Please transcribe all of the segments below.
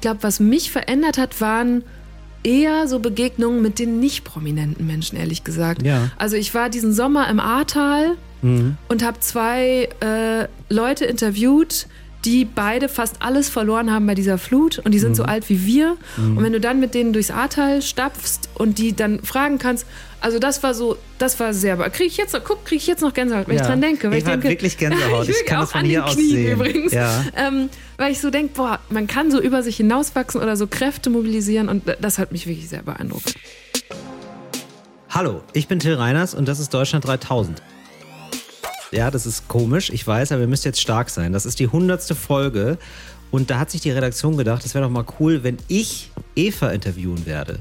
ich glaube, was mich verändert hat, waren eher so Begegnungen mit den nicht prominenten Menschen, ehrlich gesagt. Ja. Also ich war diesen Sommer im Ahrtal Mhm. und habe zwei äh, Leute interviewt, die beide fast alles verloren haben bei dieser Flut und die sind Mhm. so alt wie wir. Und wenn du dann mit denen durchs Ahrtal stapfst und die dann fragen kannst, also das war so, das war sehr, kriege ich jetzt noch, guck, kriege ich jetzt noch Gänsehaut, wenn ich dran denke. Weil ich ich denke, wirklich Gänsehaut. Ich, ich kann auch das von an hier den aus Knien sehen. übrigens. Ja. Ähm, weil ich so denke, boah, man kann so über sich hinauswachsen oder so Kräfte mobilisieren und das hat mich wirklich sehr beeindruckt. Hallo, ich bin Till Reiners und das ist Deutschland 3000. Ja, das ist komisch, ich weiß, aber ihr müsst jetzt stark sein. Das ist die hundertste Folge und da hat sich die Redaktion gedacht, es wäre doch mal cool, wenn ich Eva interviewen werde.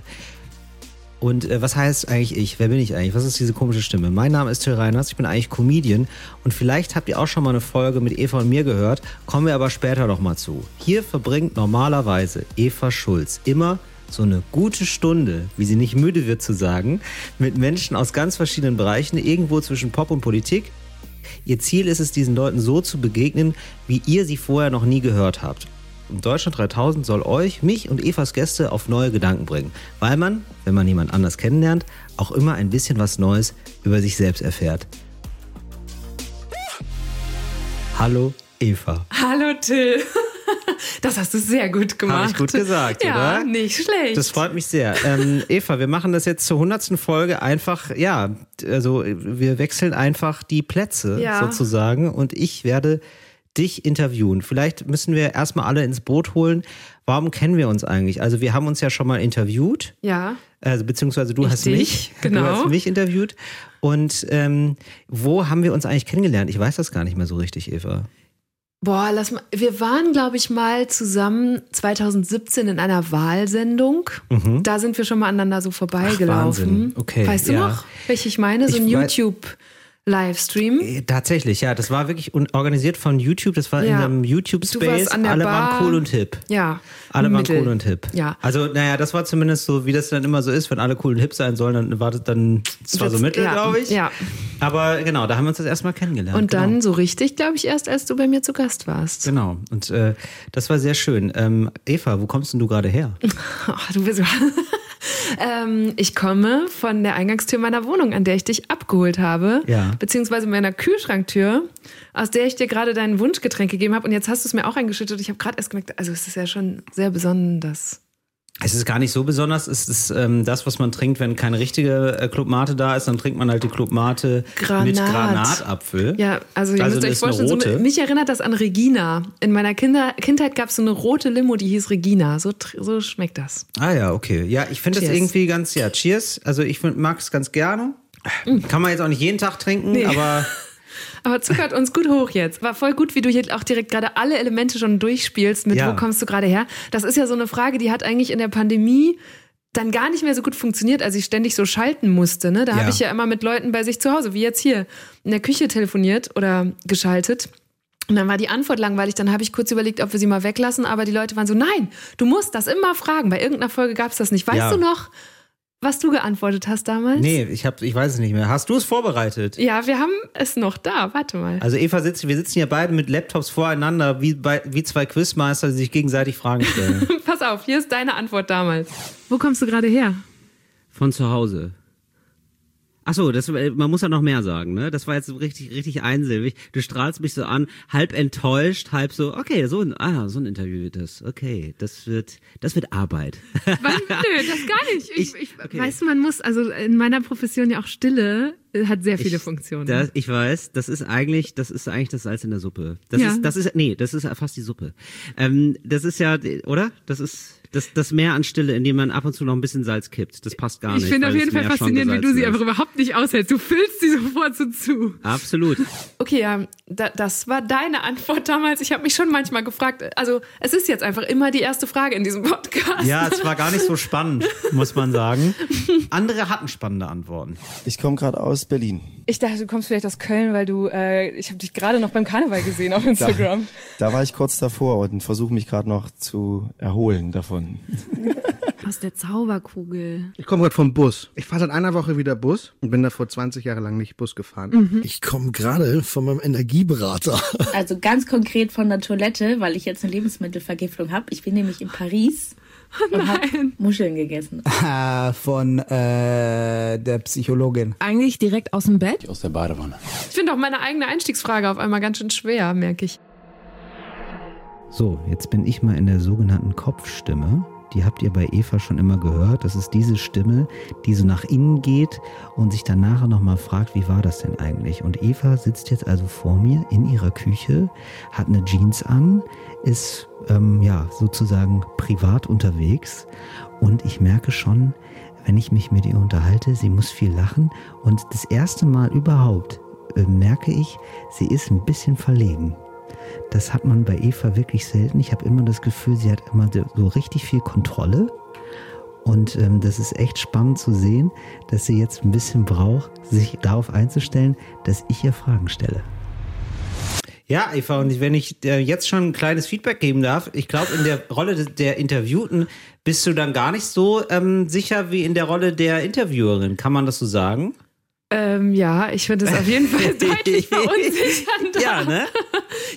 Und äh, was heißt eigentlich ich? Wer bin ich eigentlich? Was ist diese komische Stimme? Mein Name ist Till Reiners, ich bin eigentlich Comedian und vielleicht habt ihr auch schon mal eine Folge mit Eva und mir gehört, kommen wir aber später noch mal zu. Hier verbringt normalerweise Eva Schulz immer so eine gute Stunde, wie sie nicht müde wird zu sagen, mit Menschen aus ganz verschiedenen Bereichen, irgendwo zwischen Pop und Politik. Ihr Ziel ist es, diesen Leuten so zu begegnen, wie ihr sie vorher noch nie gehört habt. Und Deutschland 3000 soll euch, mich und Evas Gäste auf neue Gedanken bringen, weil man, wenn man jemand anders kennenlernt, auch immer ein bisschen was Neues über sich selbst erfährt. Hallo Eva. Hallo Till. Das hast du sehr gut gemacht. Habe ich gut gesagt, ja, oder? nicht schlecht. Das freut mich sehr. Ähm, Eva, wir machen das jetzt zur hundertsten Folge einfach, ja, also wir wechseln einfach die Plätze Ja. sozusagen und ich werde dich interviewen. Vielleicht müssen wir erstmal alle ins Boot holen. Warum kennen wir uns eigentlich? Also wir haben uns ja schon mal interviewt. ja. Also beziehungsweise du Ich hast dich, mich, genau. du hast mich interviewt. Und ähm, wo haben wir uns eigentlich kennengelernt? Ich weiß das gar nicht mehr so richtig, Eva. Boah, lass mal. Wir waren, glaube ich, mal zusammen 2017 in einer Wahlsendung. Da sind wir schon mal aneinander so vorbeigelaufen. Mhm. Wahnsinn. Okay, Weißt du ja. noch, welche ich meine? So ein Ich YouTube-Livestream. Äh, Tatsächlich, ja. Das war wirklich organisiert von YouTube. Das war in Ja. einem Du YouTube-Space. Alle Bar. waren cool und hip. Ja. Alle waren Mittel. cool und hip. Ja. Also, naja, das war zumindest so, wie das dann immer so ist, wenn alle cool und hip sein sollen, dann wartet dann, das war so mittel, ja, glaube ich. ja. Aber genau, da haben wir uns das erstmal kennengelernt. Und dann genau. so richtig, glaube ich, erst als du bei mir zu Gast warst. Genau. Und äh, das war sehr schön. Ähm, Eva, wo kommst denn du gerade her? Oh, du bist ähm, ich komme von der Eingangstür meiner Wohnung, an der ich dich abgeholt habe, Ja. beziehungsweise meiner Kühlschranktür, aus der ich dir gerade dein Wunschgetränk gegeben habe. Und jetzt hast du es mir auch eingeschüttet. Ich habe gerade erst gemerkt, also es ist ja schon sehr besonders. Es ist gar nicht so besonders. Es ist ähm, das, was man trinkt, wenn keine richtige äh, Club Mate da ist, dann trinkt man halt die Club Mate mit Granat. Granatapfel. Ja, also ihr Also müsst euch vorstellen, so, mich erinnert das an Regina. In meiner Kinder Kindheit gab es so eine rote Limo, die hieß Regina. So, so schmeckt das. Ah ja, okay. Ja, ich finde das irgendwie ganz, ja, cheers. Also ich mag es ganz gerne. Kann man jetzt auch nicht jeden Tag trinken, Nee. aber Aber zuckert uns gut hoch jetzt. War voll gut, wie du hier auch direkt gerade alle Elemente schon durchspielst mit Ja. wo kommst du gerade her. Das ist ja so eine Frage, die hat eigentlich in der Pandemie dann gar nicht mehr so gut funktioniert, als ich ständig so schalten musste. Ne? Da Ja. habe ich ja immer mit Leuten bei sich zu Hause, wie jetzt hier, in der Küche telefoniert oder geschaltet. Und dann war die Antwort langweilig. Dann habe ich kurz überlegt, ob wir sie mal weglassen. Aber die Leute waren so, nein, du musst das immer fragen. Bei irgendeiner Folge gab es das nicht. Weißt Ja. du noch, was du geantwortet hast damals? nee, ich, hab, ich weiß es nicht mehr. Hast du es vorbereitet? Ja, wir haben es noch da. Warte mal. Also Eva sitzt, wir sitzen hier beide mit Laptops voreinander, wie, bei, wie zwei Quizmeister, die sich gegenseitig Fragen stellen. Pass auf, hier ist deine Antwort damals. Wo kommst du gerade her? Von zu Hause. Ach so, das, äh, man muss ja noch mehr sagen, ne? Das war jetzt richtig, richtig einsilbig. Du strahlst mich so an, halb enttäuscht, halb so, okay, so ein, ah, so ein Interview wird das. Okay, das wird, das wird Arbeit. Nö, das gar nicht. Ich, Ich- ich, okay. Weißt du, man muss, also in meiner Profession ja auch Stille äh, hat sehr viele Funktionen. Das, ich weiß, das ist eigentlich, das ist eigentlich das Salz in der Suppe. Das Ja. ist, das ist, nee, das ist fast die Suppe. Ähm, das ist ja, oder? Das ist das, das Meer an Stille, in dem man ab und zu noch ein bisschen Salz kippt. Das passt gar ich nicht. finde auf jeden das Fall faszinierend, wie du sie ist. überhaupt nicht aushältst. Du füllst sie sofort so zu. Absolut. Okay, ja, da, das war deine Antwort damals. Ich habe mich schon manchmal gefragt, also es ist jetzt einfach immer die erste Frage in diesem Podcast. ja, es war gar nicht so spannend, muss man sagen. Andere hatten spannende Antworten. Ich komme gerade aus Berlin. Ich dachte, du kommst vielleicht aus Köln, weil du, äh, ich habe dich gerade noch beim Karneval gesehen auf Da, Instagram. da war ich kurz davor und versuche mich gerade noch zu erholen davon. Aus der Zauberkugel. Ich komme gerade vom Bus. Ich fahre seit einer Woche wieder Bus und bin da vor 20 Jahre lang nicht Bus gefahren. Ich komme gerade von meinem Energieberater. Also ganz konkret von der Toilette, weil ich jetzt eine Lebensmittelvergiftung habe. Ich bin nämlich in Paris und habe Muscheln gegessen. Von äh, der Psychologin. Eigentlich direkt aus dem Bett? Aus der Badewanne. Ich finde auch meine eigene Einstiegsfrage auf einmal ganz schön schwer, merke ich. So, jetzt bin ich mal in der sogenannten Kopfstimme. Die habt ihr bei Eva schon immer gehört. Das ist diese Stimme, die so nach innen geht und sich dann nachher nochmal fragt, wie war das denn eigentlich? Und Eva sitzt jetzt also vor mir in ihrer Küche, hat eine Jeans an, ist ähm, ja sozusagen privat unterwegs und ich merke schon, wenn ich mich mit ihr unterhalte, sie muss viel lachen und das erste Mal überhaupt äh, merke ich, sie ist ein bisschen verlegen. Das hat man bei Eva wirklich selten. Ich habe immer das Gefühl, sie hat immer so richtig viel Kontrolle. Und ähm, das ist echt spannend zu sehen, dass sie jetzt ein bisschen braucht, sich darauf einzustellen, dass ich ihr Fragen stelle. Ja, Eva, und wenn ich äh, jetzt schon ein kleines Feedback geben darf, ich glaube, in der Rolle de- der Interviewten bist du dann gar nicht so ähm, sicher wie in der Rolle der Interviewerin. Kann man das so sagen? Ähm, ja, ich finde es auf jeden Fall deutlich verunsichernd. Ja, ne?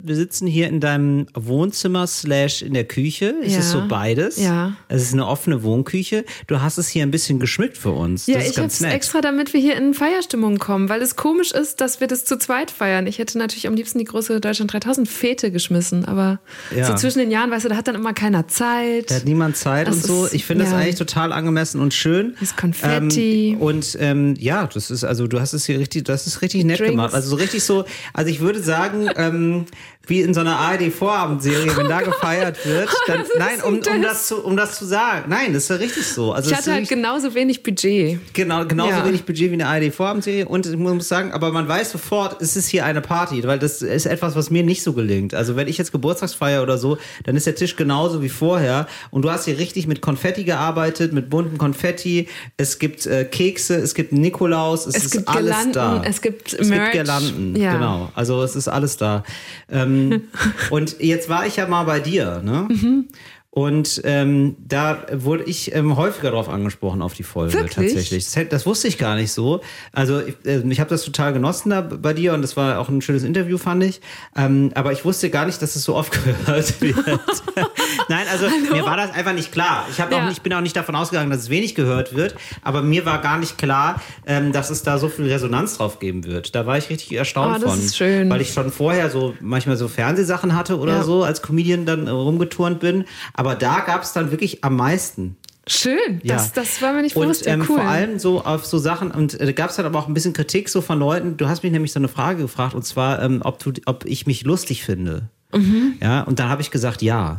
Wir sitzen hier in deinem Wohnzimmer slash in der Küche. Es Ja. ist so beides. Ja. Es ist eine offene Wohnküche. Du hast es hier ein bisschen geschmückt für uns. Ja, das ist ich habe es extra, damit wir hier in Feierstimmung kommen, weil es komisch ist, dass wir das zu zweit feiern. Ich hätte natürlich am liebsten die große Deutschland 3000 Fete geschmissen, aber Ja. so zwischen den Jahren, weißt du, da hat dann immer keiner Zeit. Da hat niemand Zeit Das und so. ist- Ich finde das ja. eigentlich total angemessen und schön. Das Konfetti. Ähm, und ähm, ja, das ist also du hast es hier richtig, das ist richtig nett Drinks. gemacht. Also so richtig so. Also ich würde sagen, ähm, wie in so einer ARD-Vorabendserie, wenn da gefeiert wird, dann nein, um, um das zu, um das zu sagen. Nein, das ist ja richtig so. Also ich es hatte halt genauso wenig Budget. Genau, genauso Ja. wenig Budget wie eine ARD-Vorabendserie. Und ich muss sagen, aber man weiß sofort, es ist hier eine Party, weil das ist etwas, was mir nicht so gelingt. Also wenn ich jetzt Geburtstagsfeier oder so, dann ist der Tisch genauso wie vorher. Und du hast hier richtig mit Konfetti gearbeitet, mit buntem Konfetti. Es gibt äh, Kekse, es gibt Nikolaus, es, Es ist gibt alles Girlanden, da. es gibt es Merch. gibt Girlanden, Ja. genau. Also es ist alles da. Ähm, und jetzt war ich ja mal bei dir, ne? Mhm. Und ähm, da wurde ich ähm, häufiger drauf angesprochen auf die Folge Wirklich? tatsächlich. Das, das wusste ich gar nicht so. Also ich, äh, ich habe das total genossen da bei dir und das war auch ein schönes Interview, fand ich. Ähm, aber ich wusste gar nicht, dass es so oft gehört wird. Nein, also mir war das einfach nicht klar. Ich, hab auch Ja. nicht, bin auch nicht davon ausgegangen, dass es wenig gehört wird. Aber mir war gar nicht klar, ähm, dass es da so viel Resonanz drauf geben wird. Da war ich richtig erstaunt Oh, das von. ist schön. Weil ich schon vorher so manchmal so Fernsehsachen hatte oder Ja. so, als Comedian dann rumgeturnt bin. Aber da gab es dann wirklich am meisten. Schön, Ja. das, das war mir nicht Und bewusst. Ja, ähm, cool. vor allem so auf so Sachen, und äh, da gab es dann aber auch ein bisschen Kritik so von Leuten. Du hast mich nämlich so eine Frage gefragt, und zwar, ähm, ob, du, ob ich mich lustig finde. Mhm. Ja, und dann habe ich gesagt, ja.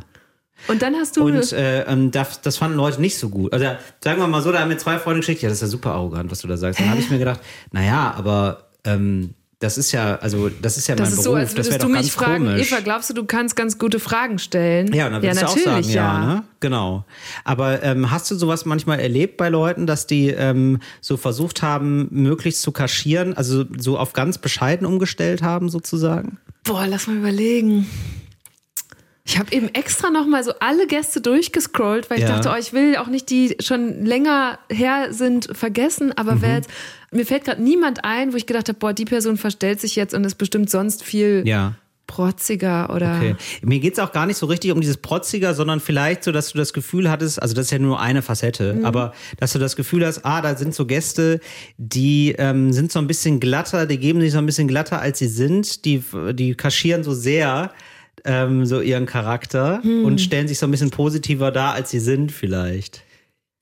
Und dann hast du. Und äh, ähm, das, das fanden Leute nicht so gut. Also sagen wir mal so, da haben mir zwei Freunde geschickt, ja, das ist ja super arrogant, was du da sagst. Dann habe ich mir gedacht, naja, aber ähm, das ist ja, also das ist ja das mein ist Beruf. so, als das wäre würdest doch du ganz mich fragen, komisch. Eva, glaubst du, du kannst ganz gute Fragen stellen? Ja, und dann würdest du auch sagen, ja, ne? Genau. Aber ähm, hast du sowas manchmal erlebt bei Leuten, dass die ähm, so versucht haben, möglichst zu kaschieren, also so auf ganz bescheiden umgestellt haben, sozusagen? Boah, lass mal überlegen. Ich habe eben extra noch mal so alle Gäste durchgescrollt, weil ich Ja. dachte, oh, ich will auch nicht die schon länger her sind vergessen, aber Mhm. wer jetzt, mir fällt gerade niemand ein, wo ich gedacht habe, boah, die Person verstellt sich jetzt und ist bestimmt sonst viel Ja. protziger oder Okay. Mir geht's auch gar nicht so richtig um dieses Protziger, sondern vielleicht so, dass du das Gefühl hattest, also das ist ja nur eine Facette, Mhm. aber dass du das Gefühl hast, ah, da sind so Gäste, die ähm, sind so ein bisschen glatter, die geben sich so ein bisschen glatter, als sie sind, die, die kaschieren so sehr ähm, so ihren Charakter Hm. und stellen sich so ein bisschen positiver dar, als sie sind vielleicht.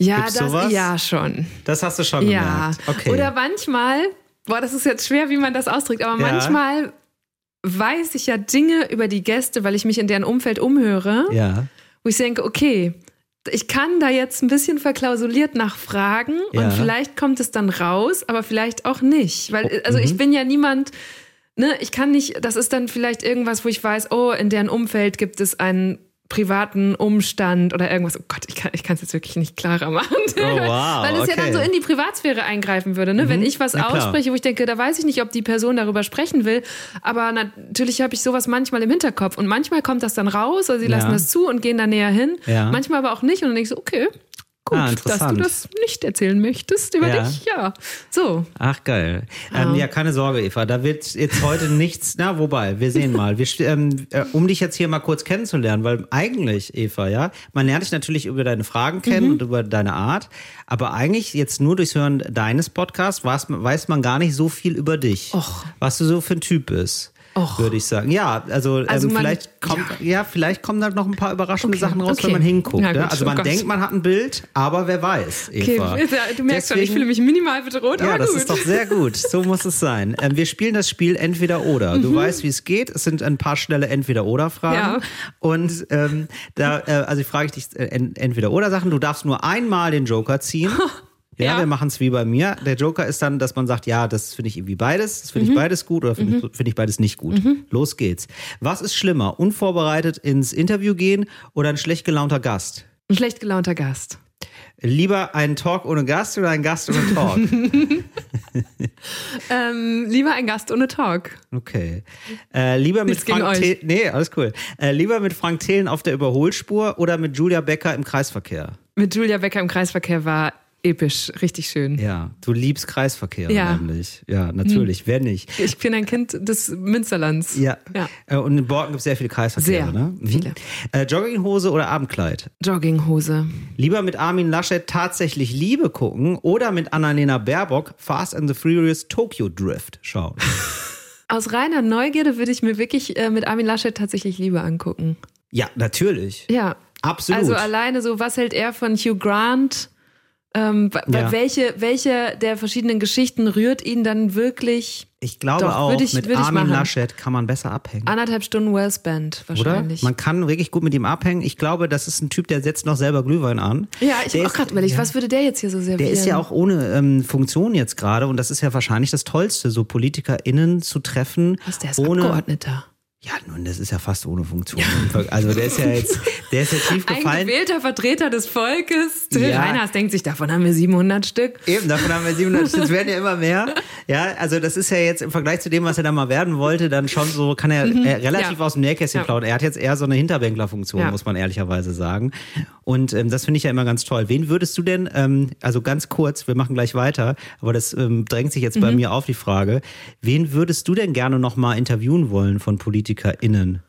Ja, Gibt's das sowas? ja schon. Das hast du schon Ja. gemerkt. Okay. Oder manchmal, boah, das ist jetzt schwer, wie man das ausdrückt, aber Ja. manchmal weiß ich ja Dinge über die Gäste, weil ich mich in deren Umfeld umhöre. ja. wo ich denke, okay, ich kann da jetzt ein bisschen verklausuliert nachfragen Ja. und vielleicht kommt es dann raus, aber vielleicht auch nicht. Weil, also mhm. ich bin ja niemand, ne, ich kann nicht, das ist dann vielleicht irgendwas, wo ich weiß, oh, in deren Umfeld gibt es einen privaten Umstand oder irgendwas. Oh Gott, ich kann ich es jetzt wirklich nicht klarer machen. Oh, wow, Weil es ja dann okay. so in die Privatsphäre eingreifen würde. Ne? Wenn ich was ausspreche, wo ich denke, da weiß ich nicht, ob die Person darüber sprechen will. Aber natürlich habe ich sowas manchmal im Hinterkopf. Und manchmal kommt das dann raus oder sie Ja. lassen das zu und gehen da näher hin. Ja. Manchmal aber auch nicht. Und dann denke ich so, okay, gut, Ah, dass du das nicht erzählen möchtest über Ja. dich. Ja, so. Ach geil. Ähm, ja, keine Sorge, Eva. Da wird jetzt heute nichts. Na, wobei, wir sehen mal. Wir, ähm, äh, um dich jetzt hier mal kurz kennenzulernen, weil eigentlich, Eva, ja, man lernt dich natürlich über deine Fragen kennen Mhm. und über deine Art, aber eigentlich jetzt nur durchs Hören deines Podcasts weiß, man- weiß man gar nicht so viel über dich. Och. Was du so für ein Typ bist. Och. Würde ich sagen. Ja, also, Also ähm, vielleicht kommt, ja. vielleicht kommen da noch ein paar überraschende Okay, Sachen raus, okay. wenn man hinguckt. Ja, ja? gut, Also oh man Gott. denkt, man hat ein Bild, aber wer weiß, Okay, Eva. du merkst schon, ich Deswegen- fühle mich minimal bedroht, ja, das ist doch sehr gut. So muss es sein. Ähm, wir spielen das Spiel entweder oder. Du weißt, wie es geht. Es sind ein paar schnelle entweder oder Fragen. Mhm. Ja. Und ähm, da, äh, also frage ich dich äh, en- entweder oder Sachen. Du darfst nur einmal den Joker ziehen. Ja, Ja. wir machen es wie bei mir. Der Joker ist dann, dass man sagt, ja, das finde ich irgendwie beides, das finde Mhm. ich beides gut oder finde ich, finde ich beides nicht gut. Los geht's. Was ist schlimmer, unvorbereitet ins Interview gehen oder ein schlecht gelaunter Gast? Ein schlecht gelaunter Gast. Lieber ein Talk ohne Gast oder ein Gast ohne Talk? Ähm, lieber ein Gast ohne Talk. Okay. Äh, lieber mit Frank. Thelen, nee, alles cool. Äh, lieber mit Frank Thelen auf der Überholspur oder mit Julia Becker im Kreisverkehr? Mit Julia Becker im Kreisverkehr war episch, richtig schön. Ja, du liebst Kreisverkehr Ja. nämlich. Ja, natürlich. Wer nicht? Ich bin ein Kind des Münsterlands. Ja. Ja. Äh, und in Borken gibt es sehr viele Kreisverkehre, Sehr ne? Mhm. viele. Äh, Jogginghose oder Abendkleid? Jogginghose. Lieber mit Armin Laschet tatsächlich Liebe gucken oder mit Annalena Baerbock Fast and the Furious Tokyo Drift schauen? Aus reiner Neugierde würde ich mir wirklich äh, mit Armin Laschet tatsächlich Liebe angucken. ja, natürlich. Ja. Absolut. Also alleine so, was hält er von Hugh Grant? Ähm, Ja. welche, welche der verschiedenen Geschichten rührt ihn dann wirklich ich glaube Doch, auch, ich- mit Armin. Laschet kann man besser abhängen. anderthalb Stunden Wellspent Oder? wahrscheinlich? Man kann wirklich gut mit ihm abhängen. Ich glaube, das ist ein Typ, der setzt noch selber Glühwein an. ja, ich habe auch gerade überlegt, ja. was würde der jetzt hier so servieren? Der ist ja auch ohne ähm, Funktion jetzt gerade und das ist ja wahrscheinlich das Tollste, so PolitikerInnen zu treffen. Was, der ist ohne, Abgeordneter. Ja, nun, das ist ja fast ohne Funktion. Also der ist ja jetzt, der ist ja tief Ein gefallen. gewählter Vertreter des Volkes. Till Ja. Reiners denkt sich, davon haben wir 700 Stück. Eben, davon haben wir 700, es werden ja immer mehr. Ja, also das ist ja jetzt im Vergleich zu dem, was er da mal werden wollte, dann schon so, kann er äh, relativ Mhm. Ja. aus dem Nähkästchen Ja. plaudern. Er hat jetzt eher so eine Hinterbänklerfunktion, Ja. muss man ehrlicherweise sagen. Und ähm, das finde ich ja immer ganz toll. Wen würdest du denn, ähm, also ganz kurz, wir machen gleich weiter, aber das ähm, drängt sich jetzt Mhm. bei mir auf die Frage, wen würdest du denn gerne noch mal interviewen wollen von PolitikerInnen?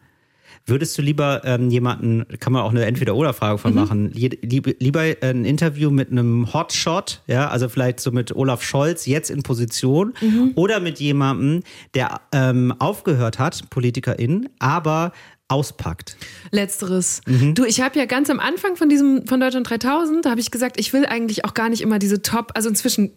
Würdest du lieber ähm, jemanden, kann man auch eine Entweder-Oder-Frage Mhm. von machen, lie- lieb, lieber ein Interview mit einem Hotshot, ja, also vielleicht so mit Olaf Scholz jetzt in Position Mhm. oder mit jemandem, der ähm, aufgehört hat, PolitikerInnen, aber auspackt? Letzteres. Mhm. Du, ich habe ja ganz am Anfang von diesem von Deutschland 3000, da habe ich gesagt, ich will eigentlich auch gar nicht immer diese Top, also inzwischen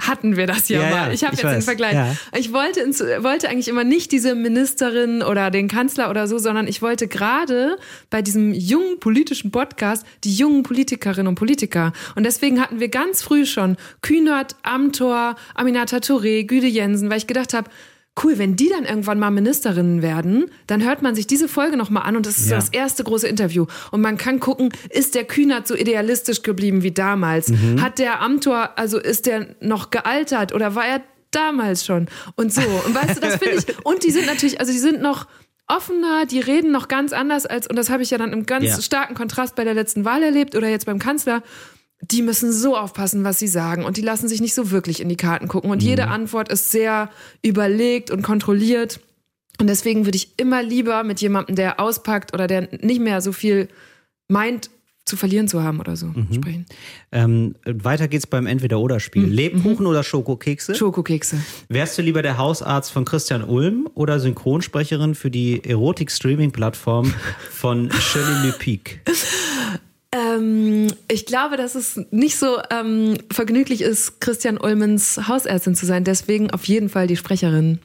hatten wir das ja, Ja, ja, mal. Ich habe jetzt den weiß, Vergleich. ja. Ich wollte, ins, wollte eigentlich immer nicht diese Ministerin oder den Kanzler oder so, sondern ich wollte gerade bei diesem jungen politischen Podcast die jungen Politikerinnen und Politiker. Und deswegen hatten wir ganz früh schon Kühnert, Amthor, Aminata Touré, Güde Jensen, weil ich gedacht habe, cool, wenn die dann irgendwann mal Ministerinnen werden, dann hört man sich diese Folge nochmal an und das ist Ja. das erste große Interview. Und man kann gucken, ist der Kühnert so idealistisch geblieben wie damals? Mhm. Hat der Amtor, also ist der noch gealtert oder war er damals schon? Und so. Und weißt du, das finde ich. Und die sind natürlich, also die sind noch offener, die reden noch ganz anders als, und das habe ich ja dann im ganz Ja. starken Kontrast bei der letzten Wahl erlebt oder jetzt beim Kanzler. Die müssen so aufpassen, was sie sagen und die lassen sich nicht so wirklich in die Karten gucken und Mhm. jede Antwort ist sehr überlegt und kontrolliert. Und deswegen würde ich immer lieber mit jemandem, der auspackt oder der nicht mehr so viel meint, zu verlieren zu haben oder so Mhm. sprechen. Ähm, weiter geht's beim Entweder-Oder-Spiel. Lebkuchen oder Schokokekse? Schokokekse. Wärst du lieber der Hausarzt von Christian Ulm oder Synchronsprecherin für die Erotik-Streaming-Plattform von Shirley Lepic? Ähm, ich glaube, dass es nicht so ähm, vergnüglich ist, Christian Ulmens Hausärztin zu sein. Deswegen auf jeden Fall die Sprecherin.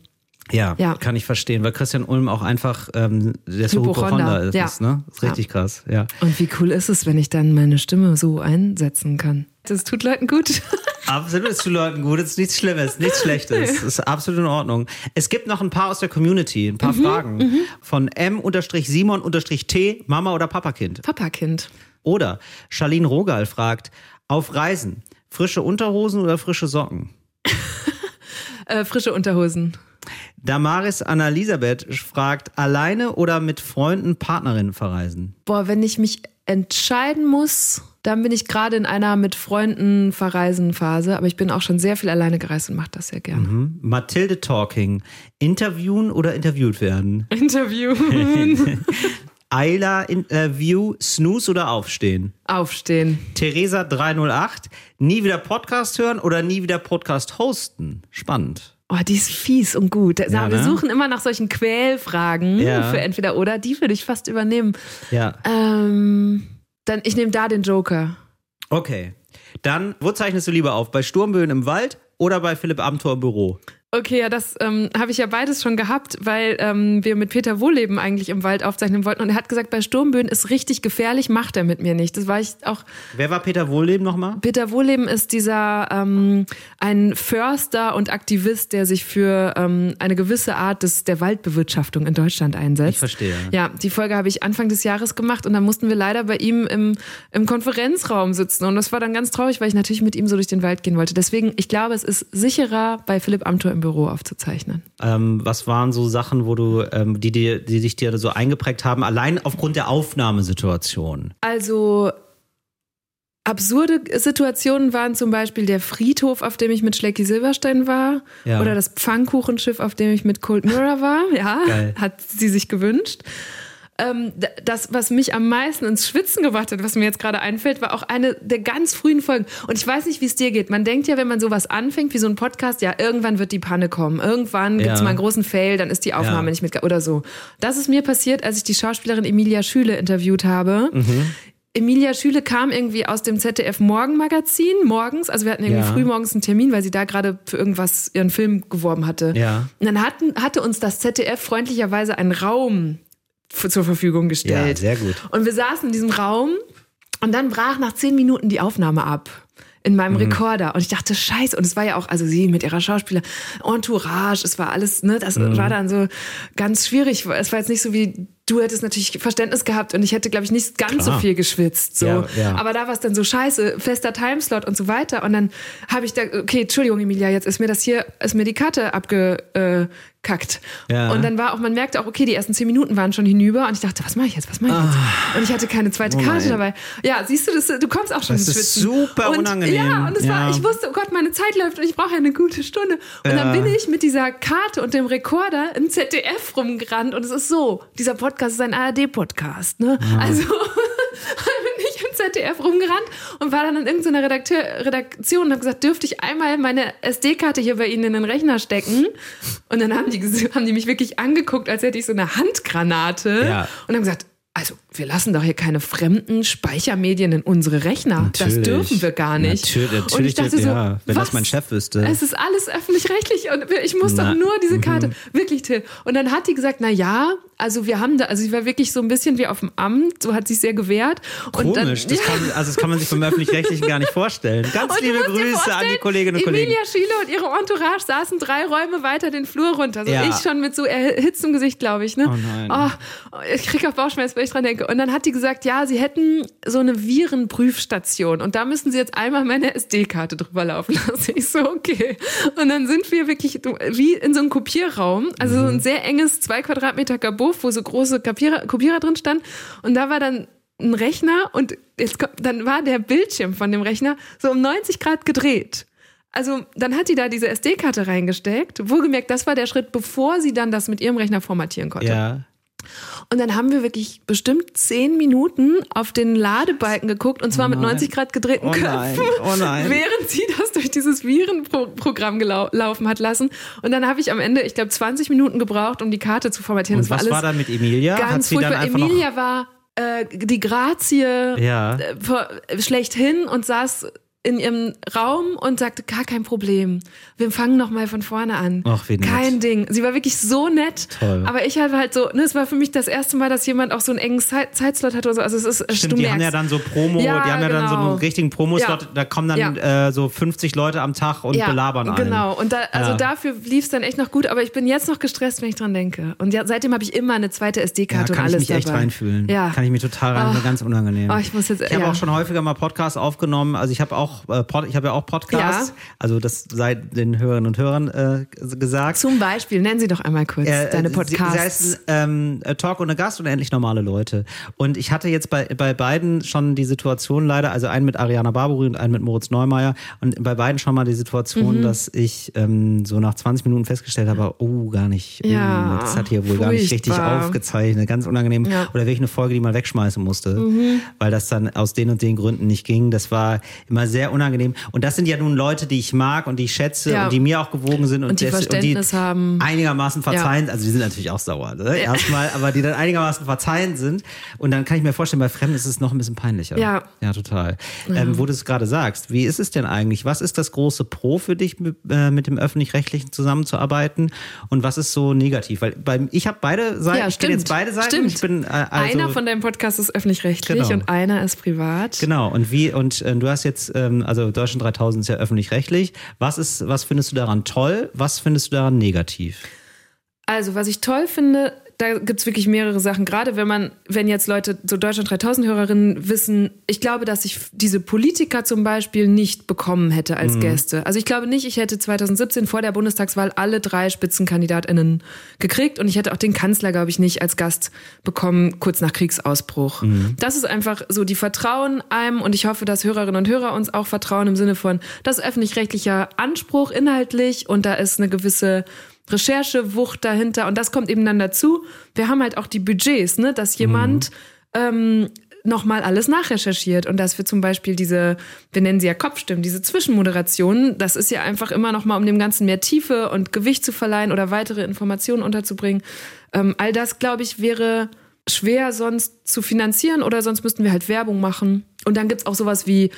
Ja, Ja. kann ich verstehen, weil Christian Ulm auch einfach ähm, der so Hypochonder, ist, ja. ne? Ist richtig krass, ja. Und wie cool ist es, wenn ich dann meine Stimme so einsetzen kann? Das tut Leuten gut. Absolut, ist zu Leuten gut, ist nichts Schlimmes, nichts Schlechtes, ist absolut in Ordnung. Es gibt noch ein paar aus der Community, ein Mhm, paar Fragen von M-Simon-T, Mama oder Papakind. Papakind. Oder Charlene Rogal fragt, auf Reisen, frische Unterhosen oder frische Socken? Äh, frische Unterhosen. Damaris Anna-Elisabeth fragt, alleine oder mit Freunden, Partnerinnen verreisen? Boah, wenn ich mich entscheiden muss, Dann bin ich gerade in einer mit Freunden verreisen Phase, aber ich bin auch schon sehr viel alleine gereist und mache das sehr gerne. Mhm. Mathilde Talking. Interviewen oder interviewt werden? Interview. Ayla Interview, Snooze oder Aufstehen? Aufstehen. Theresa 308. Nie wieder Podcast hören oder nie wieder Podcast hosten? Spannend. Oh, die ist fies und gut. Ja, wir ne? suchen immer nach solchen Quälfragen Ja. für entweder oder. Die würde ich fast übernehmen. Ja. Ähm, dann, ich nehme da den Joker. Okay. Dann, wo zeichnest du lieber auf? Bei Sturmböen im Wald oder bei Philipp Amthor im Büro? Okay, ja, das ähm, habe ich ja beides schon gehabt, weil ähm, wir mit Peter Wohleben eigentlich im Wald aufzeichnen wollten. Und er hat gesagt, bei Sturmböen ist richtig gefährlich, macht er mit mir nicht. Das war ich auch. Wer war Peter Wohlleben nochmal? Peter Wohleben ist dieser ähm, ein Förster und Aktivist, der sich für ähm, eine gewisse Art des, der Waldbewirtschaftung in Deutschland einsetzt. Ich verstehe. Ja, die Folge habe ich Anfang des Jahres gemacht und dann mussten wir leider bei ihm im, im Konferenzraum sitzen. Und das war dann ganz traurig, weil ich natürlich mit ihm so durch den Wald gehen wollte. Deswegen, ich glaube, es ist sicherer, bei Philipp Amthor im Büro aufzuzeichnen. Ähm, was waren so Sachen, wo du, ähm, die, dir, die sich dir so eingeprägt haben, allein aufgrund der Aufnahmesituation? Also absurde Situationen waren zum Beispiel der Friedhof, auf dem ich mit Schlecki Silberstein war, Ja. oder das Pfannkuchenschiff, auf dem ich mit Cold Mirror war. Ja, Geil. hat sie sich gewünscht. Ähm, das, was mich am meisten ins Schwitzen gebracht hat, was mir jetzt gerade einfällt, war auch eine der ganz frühen Folgen. Und ich weiß nicht, wie es dir geht. Man denkt ja, wenn man sowas anfängt, wie so ein Podcast, ja, irgendwann wird die Panne kommen. Irgendwann Ja. mal einen großen Fail, dann ist die Aufnahme Ja. nicht mit oder so. Das ist mir passiert, als ich die Schauspielerin Emilia Schüle interviewt habe. Emilia Schüle kam irgendwie aus dem ZDF Morgenmagazin morgens, also wir hatten irgendwie Ja. früh morgens einen Termin, weil sie da gerade für irgendwas ihren Film geworben hatte. Ja. Und dann hatten, hatte uns das ZDF freundlicherweise einen Raum zur Verfügung gestellt. Ja, sehr gut. Und wir saßen in diesem Raum und dann brach nach zehn Minuten die Aufnahme ab. In meinem Mhm. Rekorder. Und ich dachte, scheiße. Und es war ja auch, also sie mit ihrer Schauspieler, Entourage, es war alles, ne, das Mhm. war dann so ganz schwierig. Es war jetzt nicht so wie, du hättest natürlich Verständnis gehabt und ich hätte, glaube ich, nicht ganz so Klar. viel geschwitzt. So. Ja, ja. Aber da war es dann so scheiße, fester Timeslot und so weiter. Und dann habe ich da, okay, Entschuldigung, Emilia, jetzt ist mir das hier, ist mir die Karte abgekackt. Ja. Und dann war auch, man merkte auch, okay, die ersten zehn Minuten waren schon hinüber und ich dachte, was mache ich jetzt, was mache ich jetzt? Ah. Und ich hatte keine zweite Karte dabei. Ja, siehst du, das, du kommst auch schon Das ins ist Schwitzen. super und, unangenehm. Ja, und es war, ich wusste, oh Gott, meine Zeit läuft und ich brauche eine gute Stunde. Und dann bin ich mit dieser Karte und dem Rekorder im ZDF rumgerannt und es ist so, dieser Podcast ist ein ARD-Podcast, ne? Also bin ich im ZDF rumgerannt und war dann in irgendeiner Redakteur, Redaktion und habe gesagt, dürfte ich einmal meine SD-Karte hier bei Ihnen in den Rechner stecken? Und dann haben die, haben die mich wirklich angeguckt, als hätte ich so eine Handgranate Ja. und haben gesagt, also wir lassen doch hier keine fremden Speichermedien in unsere Rechner. Das Natürlich. dürfen wir gar nicht. Natürlich, und ich natürlich, dachte so, ja, wenn das was? mein Chef wüsste. Es ist alles öffentlich-rechtlich und ich muss Na, doch nur diese mhm. Karte. Wirklich, Till. Und dann hat die gesagt, na ja, also wir haben da, also sie war wirklich so ein bisschen wie auf dem Amt, so hat sich sehr gewehrt. Und dann, Komisch, das, ja. kann, also das kann man sich vom Öffentlich-Rechtlichen gar nicht vorstellen. Ganz Und liebe Grüße an die Kolleginnen und Kollegen. Emilia Schiele und ihre Entourage saßen drei Räume weiter den Flur runter. So Ja. ich schon mit so erhitztem Gesicht, glaube ich. Ne? Oh nein. Oh, ich kriege auch Bauchschmerzen, wenn ich dran denke. Und dann hat die gesagt, ja, sie hätten so eine Virenprüfstation und da müssen sie jetzt einmal meine SD-Karte drüber laufen lassen. Ich so, okay. Und dann sind wir wirklich wie in so einem Kopierraum, also so ein Mhm. sehr enges zwei Quadratmeter Kabuff, wo so große Kopierer, Kopierer drin standen. Und da war dann ein Rechner und jetzt kommt, dann war der Bildschirm von dem Rechner so um 90 Grad gedreht. Also dann hat die da diese SD-Karte reingesteckt. Wohlgemerkt, das war der Schritt, bevor sie dann das mit ihrem Rechner formatieren konnte. Ja. Und dann haben wir wirklich bestimmt zehn Minuten auf den Ladebalken geguckt und zwar mit 90 Grad gedrehten Oh Köpfen, oh während sie das durch dieses Virenprogramm laufen hat lassen. Und dann habe ich am Ende, ich glaube, 20 Minuten gebraucht, um die Karte zu formatieren. Und das war was alles war da mit Emilia? Ganz furchtbar. Emilia war äh, die Grazie Ja. äh, schlechthin und saß in ihrem Raum und sagte, gar kein Problem. Wir fangen noch mal von vorne an. Ach, wie nett. Kein Ding. Sie war wirklich so nett. Toll. Aber ich hatte halt so, ne, es war für mich das erste Mal, dass jemand auch so einen engen Zeit Zeitslot hatte. Also es ist, Stimmt, du die merkst. haben ja dann so Promo, Ja, die haben ja dann so genau. einen richtigen Promoslot, Ja. da kommen dann äh, so 50 Leute am Tag und belabern einen. Genau. Und da, also Ja. dafür lief es dann echt noch gut, aber ich bin jetzt noch gestresst, wenn ich dran denke. Und ja, seitdem habe ich immer eine zweite Ja, SD-Karte und kann ich alles mich echt dabei. reinfühlen. Ja. Kann ich mich total rein, Ah. ganz unangenehm. Oh, ich muss jetzt- ich habe ja. auch schon häufiger mal Podcasts aufgenommen. Also ich habe auch auch, äh, Pod, ich habe ja auch Podcasts, Ja. also das sei den Hörerinnen und Hörern äh, gesagt. Zum Beispiel, nennen Sie doch einmal kurz Äh, deine sie- Podcasts. Sie heißen ähm, äh, Talk ohne Gast und endlich normale Leute. Und ich hatte jetzt bei, bei beiden schon die Situation leider, also einen mit Ariana Barbary und einen mit Moritz Neumeier. Und bei beiden schon mal die Situation, Mhm. dass ich ähm, so nach 20 Minuten festgestellt habe, oh, gar nicht. Ja, oh, das hat hier wohl gar nicht richtig furchtbar. aufgezeichnet. Ganz unangenehm. Ja. Mhm. Oder wirklich eine Folge, die man wegschmeißen musste, weil das dann aus den und den Gründen nicht ging. Das war immer sehr unangenehm. Und das sind ja nun Leute, die ich mag und die ich schätze Ja. und die mir auch gewogen sind und, Und die des- Verständnis haben. einigermaßen verzeihen, also die sind natürlich auch sauer, ne? erstmal, aber die dann einigermaßen verzeihend sind. Und dann kann ich mir vorstellen, bei Fremden ist es noch ein bisschen peinlicher. Ja. Ja, total. Ähm, wo du es gerade sagst, wie ist es denn eigentlich? Was ist das große Pro für dich, mit, äh, mit dem Öffentlich-Rechtlichen zusammenzuarbeiten? Und was ist so negativ? Weil bei, ich habe beide Seiten, ja, ich kenne jetzt beide Seiten. Stimmt. Ich bin, äh, also, einer von deinem Podcast ist öffentlich-rechtlich Genau. und einer ist privat. Genau, und wie, und äh, du hast jetzt, ähm, also Deutschland 3000 ist ja öffentlich-rechtlich. Was ist, was findest du daran toll? Was findest du daran negativ? Also, was ich toll finde, da gibt's wirklich mehrere Sachen. Gerade wenn man, wenn jetzt Leute, so Deutschland 3000 Hörerinnen wissen, ich glaube, dass ich diese Politiker zum Beispiel nicht bekommen hätte als Gäste. Also ich glaube nicht, ich hätte 2017 vor der Bundestagswahl alle drei SpitzenkandidatInnen gekriegt und ich hätte auch den Kanzler, glaube ich, nicht als Gast bekommen, kurz nach Kriegsausbruch. Das ist einfach so, die vertrauen einem und ich hoffe, dass Hörerinnen und Hörer uns auch vertrauen im Sinne von, das öffentlich-rechtlicher Anspruch inhaltlich und da ist eine gewisse Recherchewucht dahinter und das kommt eben dann dazu. Wir haben halt auch die Budgets, ne, dass jemand ähm, nochmal alles nachrecherchiert und dass wir zum Beispiel diese, wir nennen sie ja Kopfstimmen, diese Zwischenmoderationen, das ist ja einfach immer nochmal, um dem Ganzen mehr Tiefe und Gewicht zu verleihen oder weitere Informationen unterzubringen. Ähm, all das, glaube ich, wäre schwer sonst zu finanzieren oder sonst müssten wir halt Werbung machen. Und dann gibt's auch sowas wie,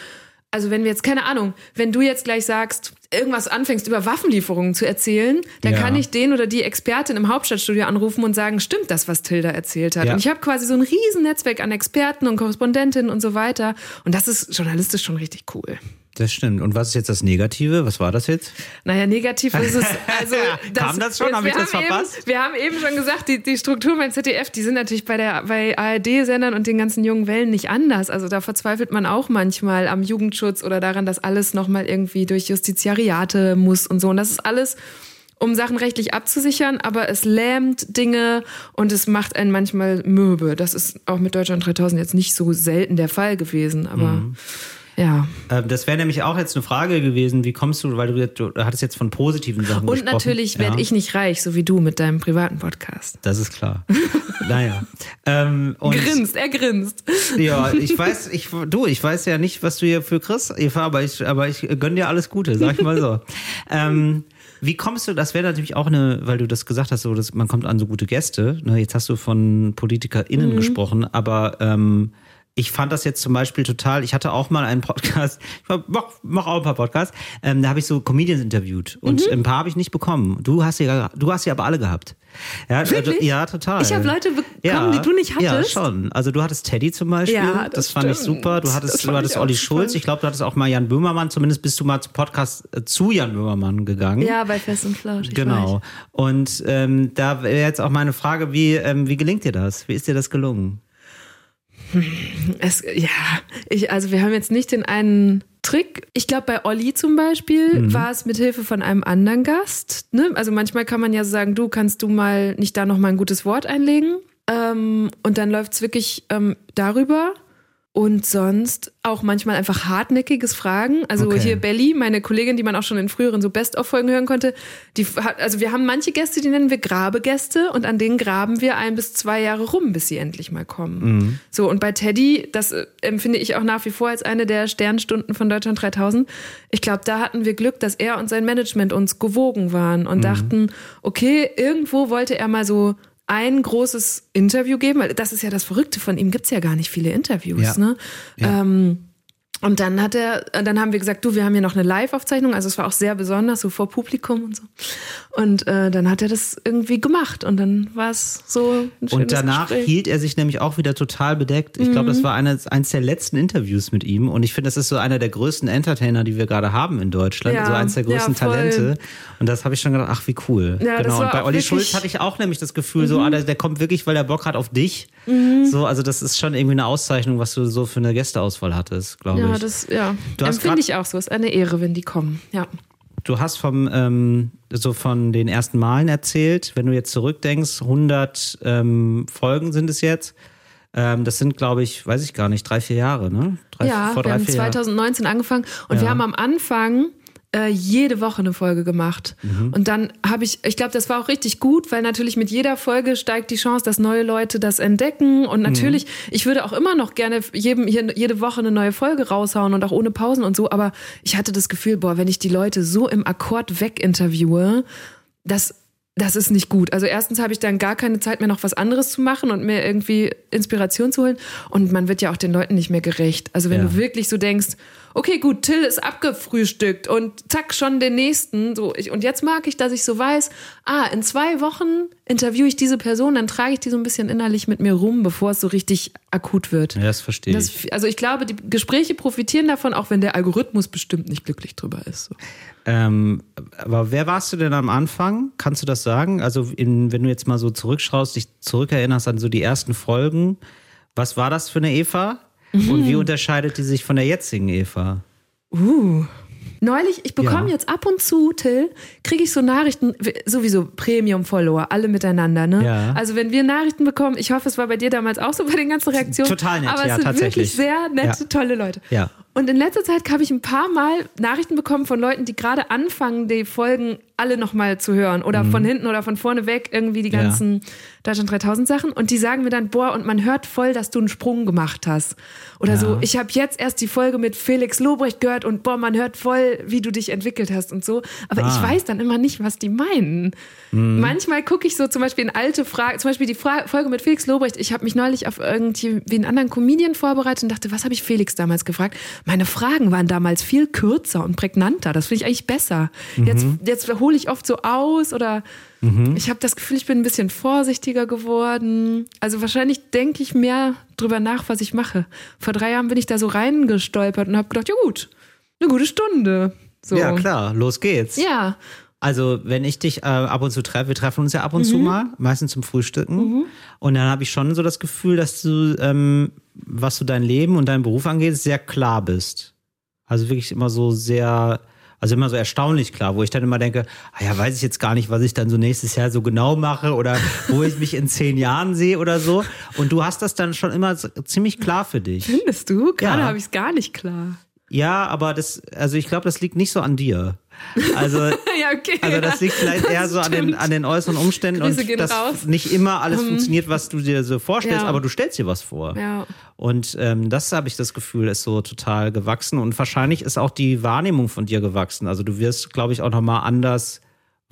also wenn wir jetzt, keine Ahnung, wenn du jetzt gleich sagst, irgendwas anfängst über Waffenlieferungen zu erzählen, dann Ja. kann ich den oder die Expertin im Hauptstadtstudio anrufen und sagen, stimmt das, was Tilda erzählt hat? Ja. Und ich habe quasi so ein riesen Netzwerk an Experten und Korrespondentinnen und so weiter. Und das ist journalistisch schon richtig cool. Das stimmt. Und was ist jetzt das Negative? Was war das jetzt? Naja, negativ ist es. Also, Kam das schon? Hab wir ich das haben verpasst? Eben, wir haben eben schon gesagt, die, die Strukturen beim ZDF, die sind natürlich bei, der, bei ARD-Sendern und den ganzen jungen Wellen nicht anders. Also da verzweifelt man auch manchmal am Jugendschutz oder daran, dass alles nochmal irgendwie durch Justiziariate muss und so. Und das ist alles um Sachen rechtlich abzusichern, aber es lähmt Dinge und es macht einen manchmal mürbe. Das ist auch mit Deutschland 3000 jetzt nicht so selten der Fall gewesen, aber Mhm. Ja. Ähm, das wäre nämlich auch jetzt eine Frage gewesen, wie kommst du, weil du, du hattest jetzt von positiven Sachen Und gesprochen. natürlich werde Ja. ich nicht reich, so wie du mit deinem privaten Podcast. Das ist klar. naja. Ähm, Grinst, er grinst. Ja, ich weiß, ich, du, ich weiß ja nicht, was du hier für kriegst, Eva, aber ich, aber ich gönn dir alles Gute, sag ich mal so. ähm, wie kommst du, das wäre natürlich auch eine, weil du das gesagt hast, so, dass man kommt an so gute Gäste. Ne, jetzt hast du von PolitikerInnen Mhm. gesprochen, aber ähm, ich fand das jetzt zum Beispiel total, ich hatte auch mal einen Podcast, ich mach, mach auch ein paar Podcasts, ähm, da habe ich so Comedians interviewt und Mhm. ein paar habe ich nicht bekommen. Du hast ja, du hast ja aber alle gehabt. Ja, also, Wirklich? ja total. Ich habe Leute bekommen, die du nicht Ja, hattest. schon. Also du hattest Teddy zum Beispiel. Ja, das, das fand ich super. Du hattest, du hattest Olli. Schulz. Ich glaube, du hattest auch mal Jan Böhmermann. Zumindest bist du mal zum Podcast äh, zu Jan Böhmermann gegangen. Ja, bei Fest und Flausch. Genau. Und ähm, da wäre jetzt auch meine Frage, wie, ähm, wie gelingt dir das? Wie ist dir das gelungen? Es, ja, ich, also wir haben jetzt nicht den einen Trick. Ich glaube, bei Olli zum Beispiel Mhm. war es mit Hilfe von einem anderen Gast. Ne? Also manchmal kann man ja sagen, du kannst du mal nicht da noch mal ein gutes Wort einlegen. Ähm, und dann läuft es wirklich ähm, darüber. Und sonst auch manchmal einfach hartnäckiges Fragen. Also Okay. hier Belly, meine Kollegin, die man auch schon in früheren so Best-of-Folgen hören konnte, die hat, also wir haben manche Gäste, die nennen wir Grabegäste und an denen graben wir ein bis zwei Jahre rum, bis sie endlich mal kommen. So, und bei Teddy, das äh, empfinde ich auch nach wie vor als eine der Sternstunden von Deutschland 3000. Ich glaube, da hatten wir Glück, dass er und sein Management uns gewogen waren und dachten, okay, irgendwo wollte er mal so ein großes Interview geben, weil das ist ja das Verrückte von ihm, gibt's ja gar nicht viele Interviews, Ja. ne? Ja. Ähm, und dann hat er, dann haben wir gesagt, du, wir haben hier noch eine Live-Aufzeichnung, also es war auch sehr besonders, so vor Publikum und so. Und äh, dann hat er das irgendwie gemacht und dann war es so ein schönes Und danach Gespräch. hielt er sich nämlich auch wieder total bedeckt. Ich glaube, Mhm. das war eines, eines der letzten Interviews mit ihm. Und ich finde, das ist so einer der größten Entertainer, die wir gerade haben in Deutschland. Ja, so eines der größten ja. Talente. Und das habe ich schon gedacht, ach, wie cool. Ja, genau. Und bei Olli Mhm. Schulz hatte ich auch nämlich das Gefühl, so, ah, der, der kommt wirklich, weil er Bock hat auf dich. So, also das ist schon irgendwie eine Auszeichnung, was du so für eine Gästeauswahl hattest, glaube Ja, ich. das ja. Empfinde ich auch so. Ist eine Ehre, wenn die kommen. Ja. Du hast vom, ähm, so von den ersten Malen erzählt. Wenn du jetzt zurückdenkst, 100 ähm, Folgen sind es jetzt. Ähm, das sind, glaube ich, weiß ich gar nicht, drei, vier Jahre, ne? Drei, ja, vor wir drei, haben vier Jahren. 2019 angefangen und wir haben am Anfang äh, jede Woche eine Folge gemacht. Mhm. Und dann habe ich, ich glaube, das war auch richtig gut, weil natürlich mit jeder Folge steigt die Chance, dass neue Leute das entdecken. Und natürlich, ich würde auch immer noch gerne jedem, jede Woche eine neue Folge raushauen und auch ohne Pausen und so. Aber ich hatte das Gefühl, boah, wenn ich die Leute so im Akkord weginterviewe, das das ist nicht gut. Also erstens habe ich dann gar keine Zeit mehr, noch was anderes zu machen und mir irgendwie Inspiration zu holen. Und man wird ja auch den Leuten nicht mehr gerecht. Also wenn Ja. du wirklich so denkst, okay, gut, Till ist abgefrühstückt und zack, schon den nächsten. So, ich, und jetzt mag ich, dass ich so weiß, ah, in zwei Wochen interviewe ich diese Person, dann trage ich die so ein bisschen innerlich mit mir rum, bevor es so richtig akut wird. Ja, das verstehe ich. Das, also ich glaube, die Gespräche profitieren davon, auch wenn der Algorithmus bestimmt nicht glücklich drüber ist. So. Ähm, aber wer warst du denn am Anfang? Kannst du das sagen? Also, in, wenn du jetzt mal so zurückschaust, dich zurückerinnerst an so die ersten Folgen, was war das für eine Eva? Und wie unterscheidet die sich von der jetzigen Eva? Uh. Neulich, ich bekomme Ja. jetzt ab und zu, Till, kriege ich so Nachrichten, sowieso Premium-Follower, alle miteinander, ne? Ja. Also wenn wir Nachrichten bekommen, ich hoffe, es war bei dir damals auch so bei den ganzen Reaktionen. Total nett, aber es ja, sind tatsächlich. wirklich sehr nette, tolle Leute. Ja. Und in letzter Zeit habe ich ein paar Mal Nachrichten bekommen von Leuten, die gerade anfangen, die Folgen alle nochmal zu hören. Oder von hinten oder von vorne weg irgendwie die Mhm. Ja. ganzen Deutschland 3000 Sachen. Und die sagen mir dann, boah, und man hört voll, dass du einen Sprung gemacht hast. Oder so, ich habe jetzt erst die Folge mit Felix Lobrecht gehört und boah, man hört voll, wie du dich entwickelt hast und so. Aber Ah. ich weiß dann immer nicht, was die meinen. Mhm. Manchmal gucke ich so zum Beispiel in alte Fragen, zum Beispiel die Fra Folge mit Felix Lobrecht. Ich habe mich neulich auf irgendwie wie einen anderen Comedian vorbereitet und dachte, was habe ich Felix damals gefragt? Meine Fragen waren damals viel kürzer und prägnanter. Das finde ich eigentlich besser. Jetzt, jetzt hole ich oft so aus oder ich habe das Gefühl, ich bin ein bisschen vorsichtiger geworden. Also wahrscheinlich denke ich mehr drüber nach, was ich mache. Vor drei Jahren bin ich da so reingestolpert und habe gedacht, ja gut, eine gute Stunde. So. Ja, klar, los geht's. Ja, Also, wenn ich dich äh, ab und zu treffe, wir treffen uns ja ab und Mhm. zu mal, meistens zum Frühstücken. Und dann habe ich schon so das Gefühl, dass du, ähm, was so dein Leben und deinen Beruf angeht, sehr klar bist. Also wirklich immer so sehr, also immer so erstaunlich klar, wo ich dann immer denke, ah ja, weiß ich jetzt gar nicht, was ich dann so nächstes Jahr so genau mache oder wo ich mich in zehn Jahren sehe oder so. Und du hast das dann schon immer ziemlich klar für dich. findest du? Gerade Ja. habe ich es gar nicht klar. Ja, aber das, also ich glaube, das liegt nicht so an dir. Also, ja, okay. also das liegt vielleicht eher so an den, an den äußeren Umständen Grüße und dass raus. nicht immer alles funktioniert, was du dir so vorstellst, Ja. aber du stellst dir was vor. Ja. Und ähm, das habe ich das Gefühl, ist so total gewachsen und wahrscheinlich ist auch die Wahrnehmung von dir gewachsen. Also du wirst, glaube ich, auch nochmal anders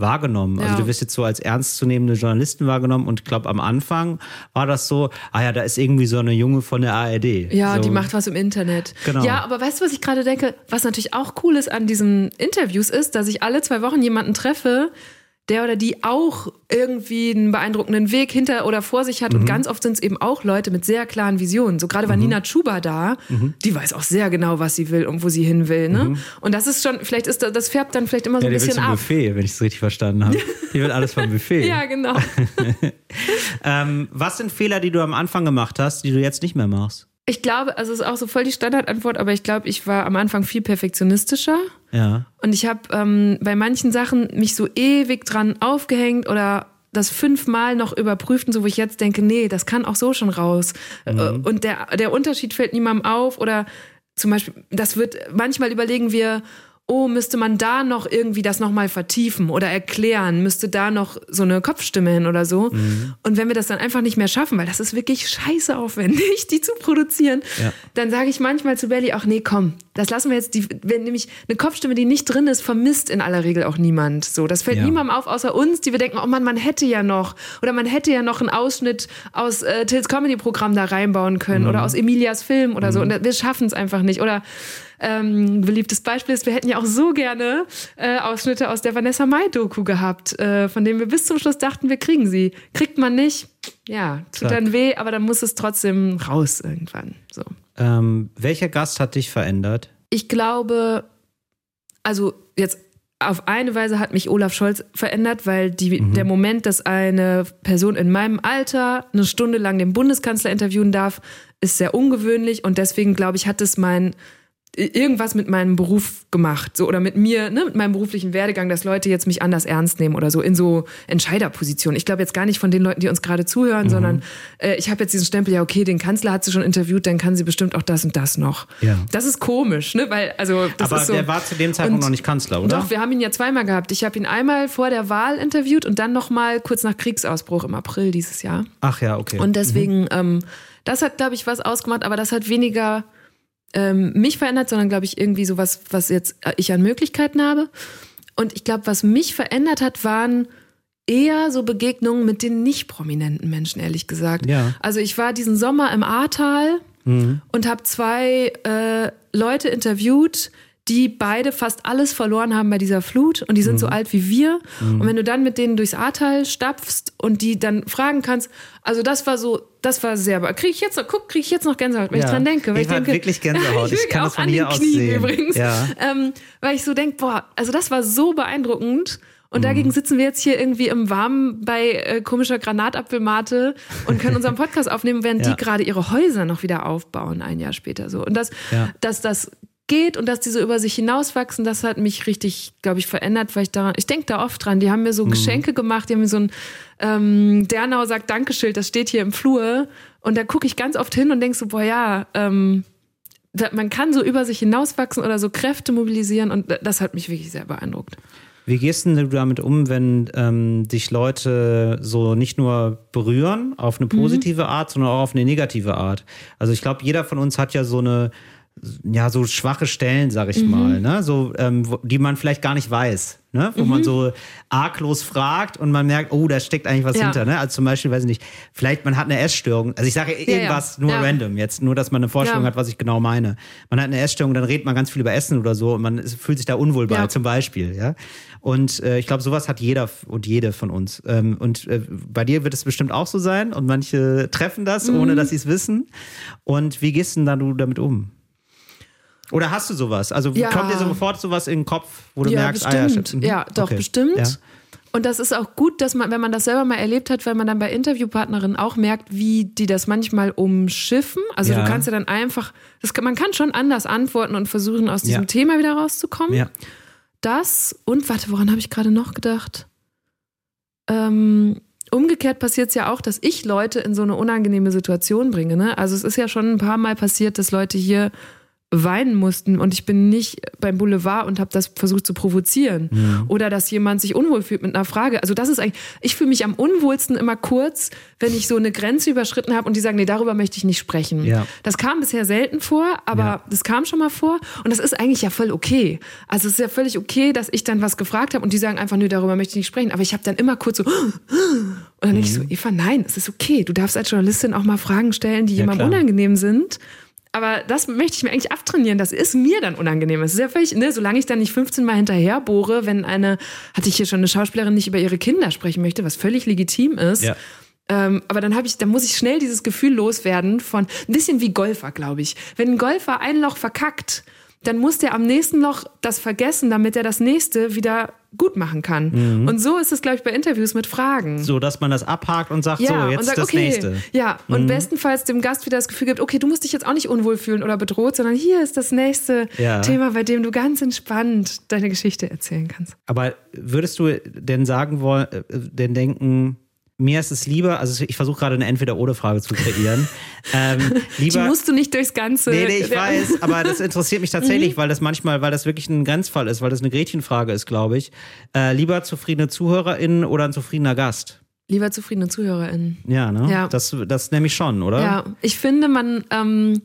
wahrgenommen. Also Ja. du wirst jetzt so als ernstzunehmende Journalistin wahrgenommen und ich glaube, am Anfang war das so, ah ja, da ist irgendwie so eine Junge von der ARD. Ja, so. die macht was im Internet. Genau. Ja, aber weißt du, was ich gerade denke? Was natürlich auch cool ist an diesen Interviews ist, dass ich alle zwei Wochen jemanden treffe, der oder die auch irgendwie einen beeindruckenden Weg hinter oder vor sich hat. Und ganz oft sind es eben auch Leute mit sehr klaren Visionen. So gerade war Nina Chuba da, die weiß auch sehr genau, was sie will und wo sie hin will. Ne? Und das ist schon, vielleicht ist das, das färbt dann vielleicht immer so Ja, ein bisschen ab. Buffet, wenn ich es richtig verstanden habe. Die will alles vom Buffet. Ja, genau. Ähm, was sind Fehler, die du am Anfang gemacht hast, die du jetzt nicht mehr machst? Ich glaube, also es ist auch so voll die Standardantwort, aber ich glaube, ich war am Anfang viel perfektionistischer. Ja. Und ich habe ähm, bei manchen Sachen mich so ewig dran aufgehängt oder das fünfmal noch überprüft und so, wo ich jetzt denke, nee, das kann auch so schon raus. Äh, Und der, der Unterschied fällt niemandem auf oder zum Beispiel, das wird, manchmal überlegen wir, oh, müsste man da noch irgendwie das nochmal vertiefen oder erklären, müsste da noch so eine Kopfstimme hin oder so. Und wenn wir das dann einfach nicht mehr schaffen, weil das ist wirklich scheiße aufwendig, die zu produzieren, Ja. dann sage ich manchmal zu Belly auch, nee, komm, das lassen wir jetzt, die, wenn nämlich eine Kopfstimme, die nicht drin ist, vermisst in aller Regel auch niemand. So, das fällt Ja. niemandem auf, außer uns, die wir denken, oh Mann, man hätte ja noch, oder man hätte ja noch einen Ausschnitt aus äh, Tills Comedy-Programm da reinbauen können oder aus Emilias Film oder so. Und wir schaffen es einfach nicht. Oder ähm, beliebtes Beispiel ist, wir hätten ja auch so gerne äh, Ausschnitte aus der Vanessa Mai-Doku gehabt, äh, von denen wir bis zum Schluss dachten, wir kriegen sie. Kriegt man nicht, ja, tut Zack. dann weh, aber dann muss es trotzdem raus irgendwann. So. Ähm, welcher Gast hat dich verändert? Ich glaube, also jetzt auf eine Weise hat mich Olaf Scholz verändert, weil die, der Moment, dass eine Person in meinem Alter eine Stunde lang den Bundeskanzler interviewen darf, ist sehr ungewöhnlich und deswegen glaube ich, hat es mein irgendwas mit meinem Beruf gemacht, so oder mit mir, ne, mit meinem beruflichen Werdegang, dass Leute jetzt mich anders ernst nehmen oder so in so Entscheiderpositionen. Ich glaube jetzt gar nicht von den Leuten, die uns gerade zuhören, sondern äh, ich habe jetzt diesen Stempel, ja okay, den Kanzler hat sie schon interviewt, dann kann sie bestimmt auch das und das noch. Ja. Das ist komisch, ne, weil also das Aber ist so. der war zu dem Zeitpunkt Und- noch nicht Kanzler, oder? Doch, wir haben ihn ja zweimal gehabt. Ich habe ihn einmal vor der Wahl interviewt und dann noch mal kurz nach Kriegsausbruch im April dieses Jahr. Ach ja, okay. Und deswegen, ähm, das hat, glaube ich, was ausgemacht, aber das hat weniger ähm, mich verändert, sondern, glaube ich, irgendwie so was, was jetzt äh, ich an Möglichkeiten habe. Und ich glaube, was mich verändert hat, waren eher so Begegnungen mit den nicht prominenten Menschen, ehrlich gesagt. Ja. Also ich war diesen Sommer im Ahrtal und habe zwei äh, Leute interviewt, die beide fast alles verloren haben bei dieser Flut und die sind so alt wie wir. Und wenn du dann mit denen durchs Ahrtal stapfst und die dann fragen kannst, also das war so, das war sehr, kriege ich jetzt noch, guck, kriege ich jetzt noch Gänsehaut, wenn Ja. ich dran denke. Weil Ich ich, denke, wirklich Gänsehaut. Ich wirklich kann auch das von an hier aus Knien sehen. übrigens. Ja. Ähm, weil ich so denke, boah, also das war so beeindruckend. Und Mhm. dagegen sitzen wir jetzt hier irgendwie im Warmen bei äh, komischer Granatapfelmate und können unseren Podcast aufnehmen, während Ja. die gerade ihre Häuser noch wieder aufbauen, ein Jahr später so. Und das, Ja. dass das geht und dass die so über sich hinauswachsen, das hat mich richtig, glaube ich, verändert, weil ich daran, ich denke da oft dran, die haben mir Mhm. so Geschenke gemacht, die haben mir so ein ähm, Dernau sagt Dankeschuld, das steht hier im Flur und da gucke ich ganz oft hin und denk so, boah ja, ähm, da, man kann so über sich hinauswachsen oder so Kräfte mobilisieren und das hat mich wirklich sehr beeindruckt. Wie gehst denn du damit um, wenn ähm, dich Leute so nicht nur berühren auf eine positive Art, sondern auch auf eine negative Art? Also ich glaube, jeder von uns hat ja so eine ja so schwache Stellen, sag ich mal, ne, so ähm, wo, die man vielleicht gar nicht weiß, ne, wo man so arglos fragt und man merkt, oh, da steckt eigentlich was Ja. hinter, ne? Also zum Beispiel, weiß ich nicht, vielleicht man hat eine Essstörung. Also ich sage ja. irgendwas nur Ja. random jetzt, nur dass man eine Vorstellung Ja. hat, was ich genau meine. Man hat eine Essstörung, dann redet man ganz viel über Essen oder so und man ist- fühlt sich da unwohl bei, Ja. zum Beispiel, ja. Und äh, ich glaube, sowas hat jeder und jede von uns. Ähm, und äh, bei dir wird es bestimmt auch so sein und manche treffen das, Mhm. ohne dass sie es wissen. Und wie gehst denn da du damit um? Oder hast du sowas? Also Ja. kommt dir sofort sowas in den Kopf, wo du ja, merkst, bestimmt. ah ja, mhm, ja, doch, okay. bestimmt. Ja. Und das ist auch gut, dass man, wenn man das selber mal erlebt hat, weil man dann bei Interviewpartnerinnen auch merkt, wie die das manchmal umschiffen. Also Ja. du kannst ja dann einfach, das man kann schon anders antworten und versuchen, aus diesem Ja. Thema wieder rauszukommen. Ja. Das und warte, woran habe ich gerade noch gedacht? Ähm, umgekehrt passiert es ja auch, dass ich Leute in so eine unangenehme Situation bringe. Ne? Also es ist ja schon ein paar Mal passiert, dass Leute hier weinen mussten und ich bin nicht beim Boulevard und habe das versucht zu provozieren oder dass jemand sich unwohl fühlt mit einer Frage. Also das ist eigentlich, ich fühle mich am unwohlsten immer kurz, wenn ich so eine Grenze überschritten habe und die sagen, nee, darüber möchte ich nicht sprechen. Ja. Das kam bisher selten vor, aber Ja. das kam schon mal vor und das ist eigentlich ja voll okay. Also es ist ja völlig okay, dass ich dann was gefragt habe und die sagen einfach, nö, darüber möchte ich nicht sprechen. Aber ich habe dann immer kurz so und dann denke ich Mhm. so, Eva, nein, es ist okay. Du darfst als Journalistin auch mal Fragen stellen, die Ja, jemandem klar. unangenehm sind. Aber das möchte ich mir eigentlich abtrainieren. Das ist mir dann unangenehm. Es ist ja völlig, ne, solange ich dann nicht 15 Mal hinterher bohre, wenn eine, hatte ich hier schon eine Schauspielerin nicht über ihre Kinder sprechen möchte, was völlig legitim ist. Ja. Ähm, aber dann habe ich, dann muss ich schnell dieses Gefühl loswerden von ein bisschen wie Golfer, glaube ich. Wenn ein Golfer ein Loch verkackt, dann muss der am nächsten Loch das vergessen, damit er das nächste wieder gut machen kann. Und so ist es, glaube ich, bei Interviews mit Fragen. So, dass man das abhakt und sagt, Ja, so, jetzt sagt, das okay, nächste. Mhm. ja, und bestenfalls dem Gast wieder das Gefühl gibt, okay, du musst dich jetzt auch nicht unwohl fühlen oder bedroht, sondern hier ist das nächste Ja. Thema, bei dem du ganz entspannt deine Geschichte erzählen kannst. Aber würdest du denn sagen wollen, äh, denn denken, mir ist es lieber, also ich versuche gerade eine Entweder-Oder-Frage zu kreieren. ähm, Die lieber, musst du nicht durchs Ganze. Nee, nee, ich weiß, aber das interessiert mich Mhm. tatsächlich, weil das manchmal, weil das wirklich ein Grenzfall ist, weil das eine Gretchenfrage ist, glaube ich. Äh, lieber zufriedene ZuhörerInnen oder ein zufriedener Gast? Lieber zufriedene ZuhörerInnen. Ja, ne? Ja. Das, das nämlich schon, oder? Ja, ich finde, man, ähm,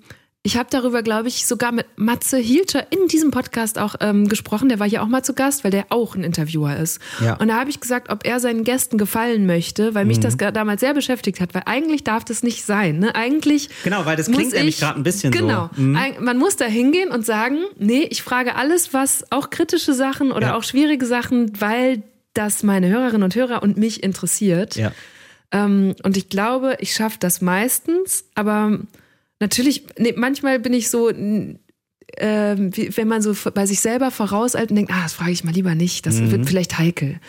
ich habe darüber, glaube ich, sogar mit Matze Hielscher in diesem Podcast auch ähm, gesprochen. Der war hier auch mal zu Gast, weil der auch ein Interviewer ist. Ja. Und da habe ich gesagt, ob er seinen Gästen gefallen möchte, weil Mhm. mich das damals sehr beschäftigt hat, weil eigentlich darf das nicht sein. Ne? Eigentlich Genau, weil das klingt nämlich ich- gerade ein bisschen so. genau, Mhm. Man muss da hingehen und sagen, nee, ich frage alles, was auch kritische Sachen oder Ja. auch schwierige Sachen, weil das meine Hörerinnen und Hörer und mich interessiert. Ja. Ähm, und ich glaube, ich schaffe das meistens, aber natürlich, nee, manchmal bin ich so, ähm, wie, wenn man so bei sich selber vorauseilt und denkt, ah, das frage ich mal lieber nicht, das Mhm. wird vielleicht heikel.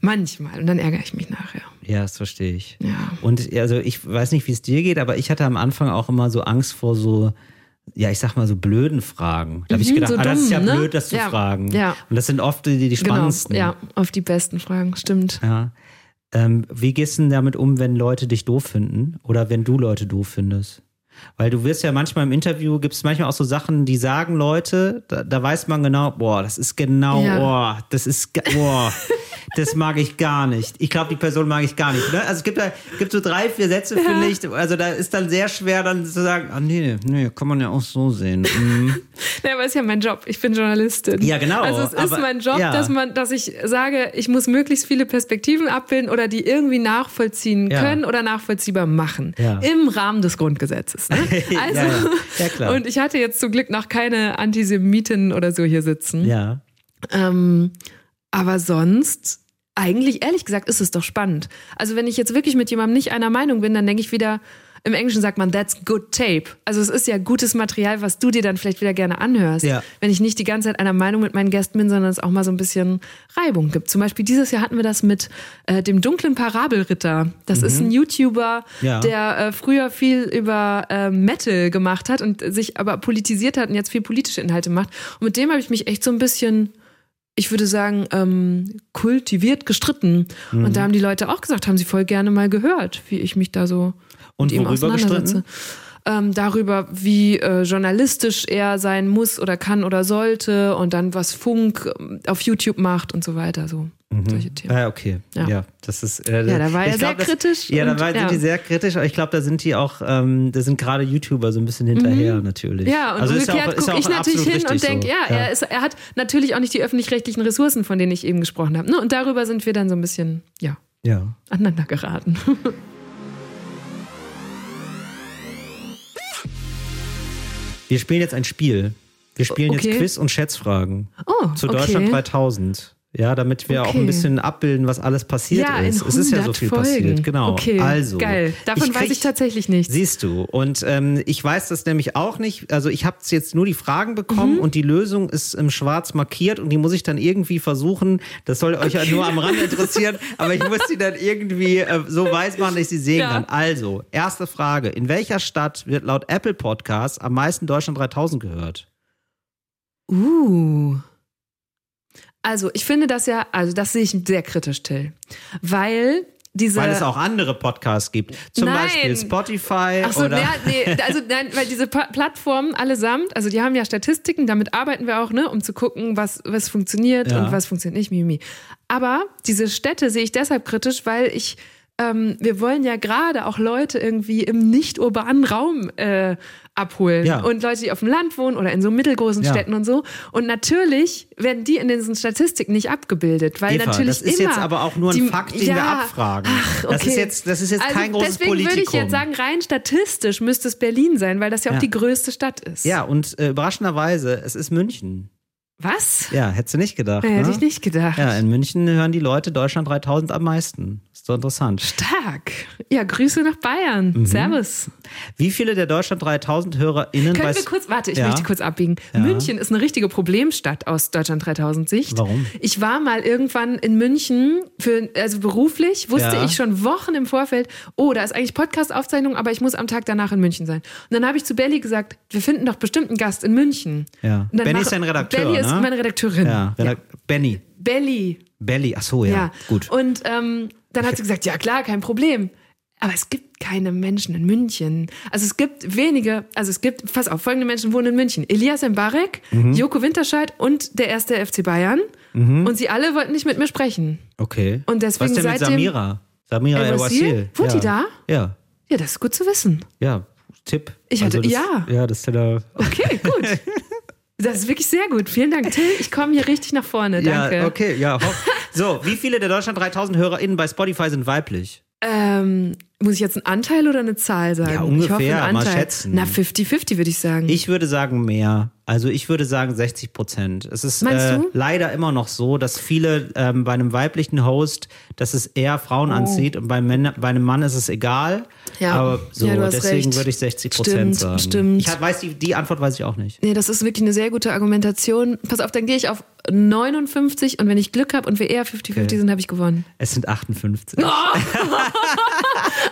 Manchmal. Und dann ärgere ich mich nachher. Ja, das verstehe ich. Ja. Und also ich weiß nicht, wie es dir geht, aber ich hatte am Anfang auch immer so Angst vor so, ja, ich sag mal so blöden Fragen. Da habe ich Mhm, gedacht, so ah, das ist ja ne? blöd, das zu Ja, fragen. ja. Und das sind oft die, die spannendsten. Genau. Ja, auf die besten Fragen, stimmt. Ja. Ähm, wie gehst du denn damit um, wenn Leute dich doof finden oder wenn du Leute doof findest? Weil du wirst ja manchmal im Interview, gibt es manchmal auch so Sachen, die sagen Leute, da, da weiß man genau, boah, das ist genau, Ja. boah, das ist, boah, das mag ich gar nicht. Ich glaube, die Person mag ich gar nicht. Ne? Also es gibt, da, gibt so drei, vier Sätze, finde ich, also da ist dann sehr schwer dann zu sagen, ah nee, nee, kann man ja auch so sehen. Mhm. Ja, aber ist ja mein Job. Ich bin Journalistin. Ja, genau, Also es ist aber- mein Job, ja. dass man, dass ich sage, ich muss möglichst viele Perspektiven abbilden oder die irgendwie nachvollziehen Ja. können oder nachvollziehbar machen. Ja. Im Rahmen des Grundgesetzes. Ne? Also, ja. Ja. Und ich hatte jetzt zum Glück noch keine Antisemiten oder so hier sitzen. Ja. Ähm, aber sonst, eigentlich, ehrlich gesagt, ist es doch spannend. Also, wenn ich jetzt wirklich mit jemandem nicht einer Meinung bin, dann denke ich wieder, im Englischen sagt man, that's good tape. Also, es ist ja gutes Material, was du dir dann vielleicht wieder gerne anhörst. Ja. Wenn ich nicht die ganze Zeit einer Meinung mit meinen Gästen bin, sondern es auch mal so ein bisschen Reibung gibt. Zum Beispiel dieses Jahr hatten wir das mit äh, dem dunklen Parabelritter. Das ist ein YouTuber, Mhm. Ja. der äh, früher viel über äh, Metal gemacht hat und sich aber politisiert hat und jetzt viel politische Inhalte macht. Und mit dem habe ich mich echt so ein bisschen ich würde sagen, ähm, kultiviert gestritten. Mhm. Und da haben die Leute auch gesagt, haben sie voll gerne mal gehört, wie ich mich da so Und ihm worüber auseinandersetze. Ähm, darüber, wie äh, journalistisch er sein muss oder kann oder sollte und dann was Funk ähm, auf YouTube macht und so weiter. So solche Themen. Ah, okay. Ja. Ja. das ist. Äh, Ja, da war er ich sehr das, kritisch Ja, da und- war, ja. sind die sehr kritisch, aber ich glaube, da sind die auch, ähm, da sind gerade YouTuber so ein bisschen hinterher natürlich. Mhm. Ja, und also ja umgekehrt ja gucke ich natürlich hin und denke, so. ja, Er, ist, er hat natürlich auch nicht die öffentlich-rechtlichen Ressourcen, von denen ich eben gesprochen habe. Ne? Und darüber sind wir dann so ein bisschen, ja, ja. aneinander geraten. Wir spielen jetzt ein Spiel. Wir spielen Okay. jetzt Quiz und Schätzfragen Oh, zu okay. Deutschland 3000. Ja, damit wir auch Okay. ein bisschen abbilden, was alles passiert Ja, ist. Es ist ja so 100 viel Folgen. passiert. Genau. Okay, also, geil. Davon weiß krieg- ich tatsächlich nichts. Siehst du. Und ähm, ich weiß das nämlich auch nicht. Also ich habe jetzt nur die Fragen bekommen Mhm. und die Lösung ist im Schwarz markiert und die muss ich dann irgendwie versuchen. Das soll euch ja nur am Rand interessieren, aber ich muss die dann irgendwie äh, so weiß machen, dass ich sie sehen Ja. kann. Also, erste Frage. In welcher Stadt wird laut Apple Podcasts am meisten Deutschland 3000 gehört? Uh. Also, ich finde das ja, also das sehe ich sehr kritisch, Till. Weil diese. Weil es auch andere Podcasts gibt. Zum Nein. Beispiel Spotify Ach so, oder. ja, nee, also nein, weil diese Pa- Plattformen allesamt, also die haben ja Statistiken, damit arbeiten wir auch, ne, um zu gucken, was, was funktioniert Ja. und was funktioniert nicht, mimi. Aber diese Städte sehe ich deshalb kritisch, weil ich, ähm, wir wollen ja gerade auch Leute irgendwie im nicht urbanen Raum äh, abholen. Ja. Und Leute, die auf dem Land wohnen oder in so mittelgroßen Ja. Städten und so. Und natürlich werden die in diesen Statistiken nicht abgebildet, weil Eva, natürlich das ist immer jetzt aber auch nur ein die- Fakt, den wir ja, abfragen. Ach, okay. Das ist jetzt, das ist jetzt also kein großes deswegen Politikum. würde ich jetzt sagen, rein statistisch müsste es Berlin sein, weil das ja auch die größte Stadt ist. ja, und äh, überraschenderweise, es ist München. Was? Ja, hättest du nicht gedacht. Ja, ne? hätte ich nicht gedacht. Ja, in München hören die Leute Deutschland 3000 am meisten. Ist doch interessant. Stark. Ja, Grüße nach Bayern. Mhm. Servus. Wie viele der Deutschland 3000 HörerInnen Können wir kurz, warte, ich Ja. möchte kurz abbiegen. München ist eine richtige Problemstadt aus Deutschland 3000 Sicht. Warum? Ich war mal irgendwann in München für, also beruflich, wusste Ja. ich schon Wochen im Vorfeld, oh, da ist eigentlich Podcast-Aufzeichnung, aber ich muss am Tag danach in München sein. Und dann habe ich zu Belly gesagt, wir finden doch bestimmt einen Gast in München. Ja. Benny ist dein Redakteur, Belly ist ne? meine Redakteurin. Ja, Redak Benny. Belly. Belly, ach so, ja. Ja, Gut. Und ähm, dann hat sie gesagt, ja klar, kein Problem. Aber es gibt keine Menschen in München. Also es gibt wenige, also es gibt, pass auf, folgende Menschen wohnen in München. Elias Mbarek, Mhm. Joko Winterscheid und der erste FC Bayern. Und sie alle wollten nicht mit mir sprechen. Okay. Und deswegen Was denn mit seitdem- Samira? Samira El? Wassil? Wohnt ja. die da? Ja. Ja, das ist gut zu wissen. Ja, Tipp. Ich hatte- das, ja. Ja, das ist ja der. Okay, gut. Das ist wirklich sehr gut. Vielen Dank, Till. Ich komme hier richtig nach vorne. Danke. Ja, okay, ja. So, wie viele der Deutschland 3000 HörerInnen bei Spotify sind weiblich? Ähm, Muss ich jetzt einen Anteil oder eine Zahl sagen? Ja, Ich ungefähr, hoffe, einen mal Anteil. schätzen. Na, 50-50 würde ich sagen. Ich würde sagen mehr. Also ich würde sagen 60 Prozent. Es ist äh, leider immer noch so, dass viele ähm, bei einem weiblichen Host, dass es eher Frauen anzieht und bei, Männer, bei einem Mann ist es egal. Ja. Aber so, Ja, deswegen recht. würde ich 60 Prozent sagen. stimmt. Ich weiß die, die Antwort weiß ich auch nicht. Nee, das ist wirklich eine sehr gute Argumentation. Pass auf, dann gehe ich auf 59 und wenn ich Glück habe und wir eher 50-50 sind, habe ich gewonnen. Es sind 58. Oh.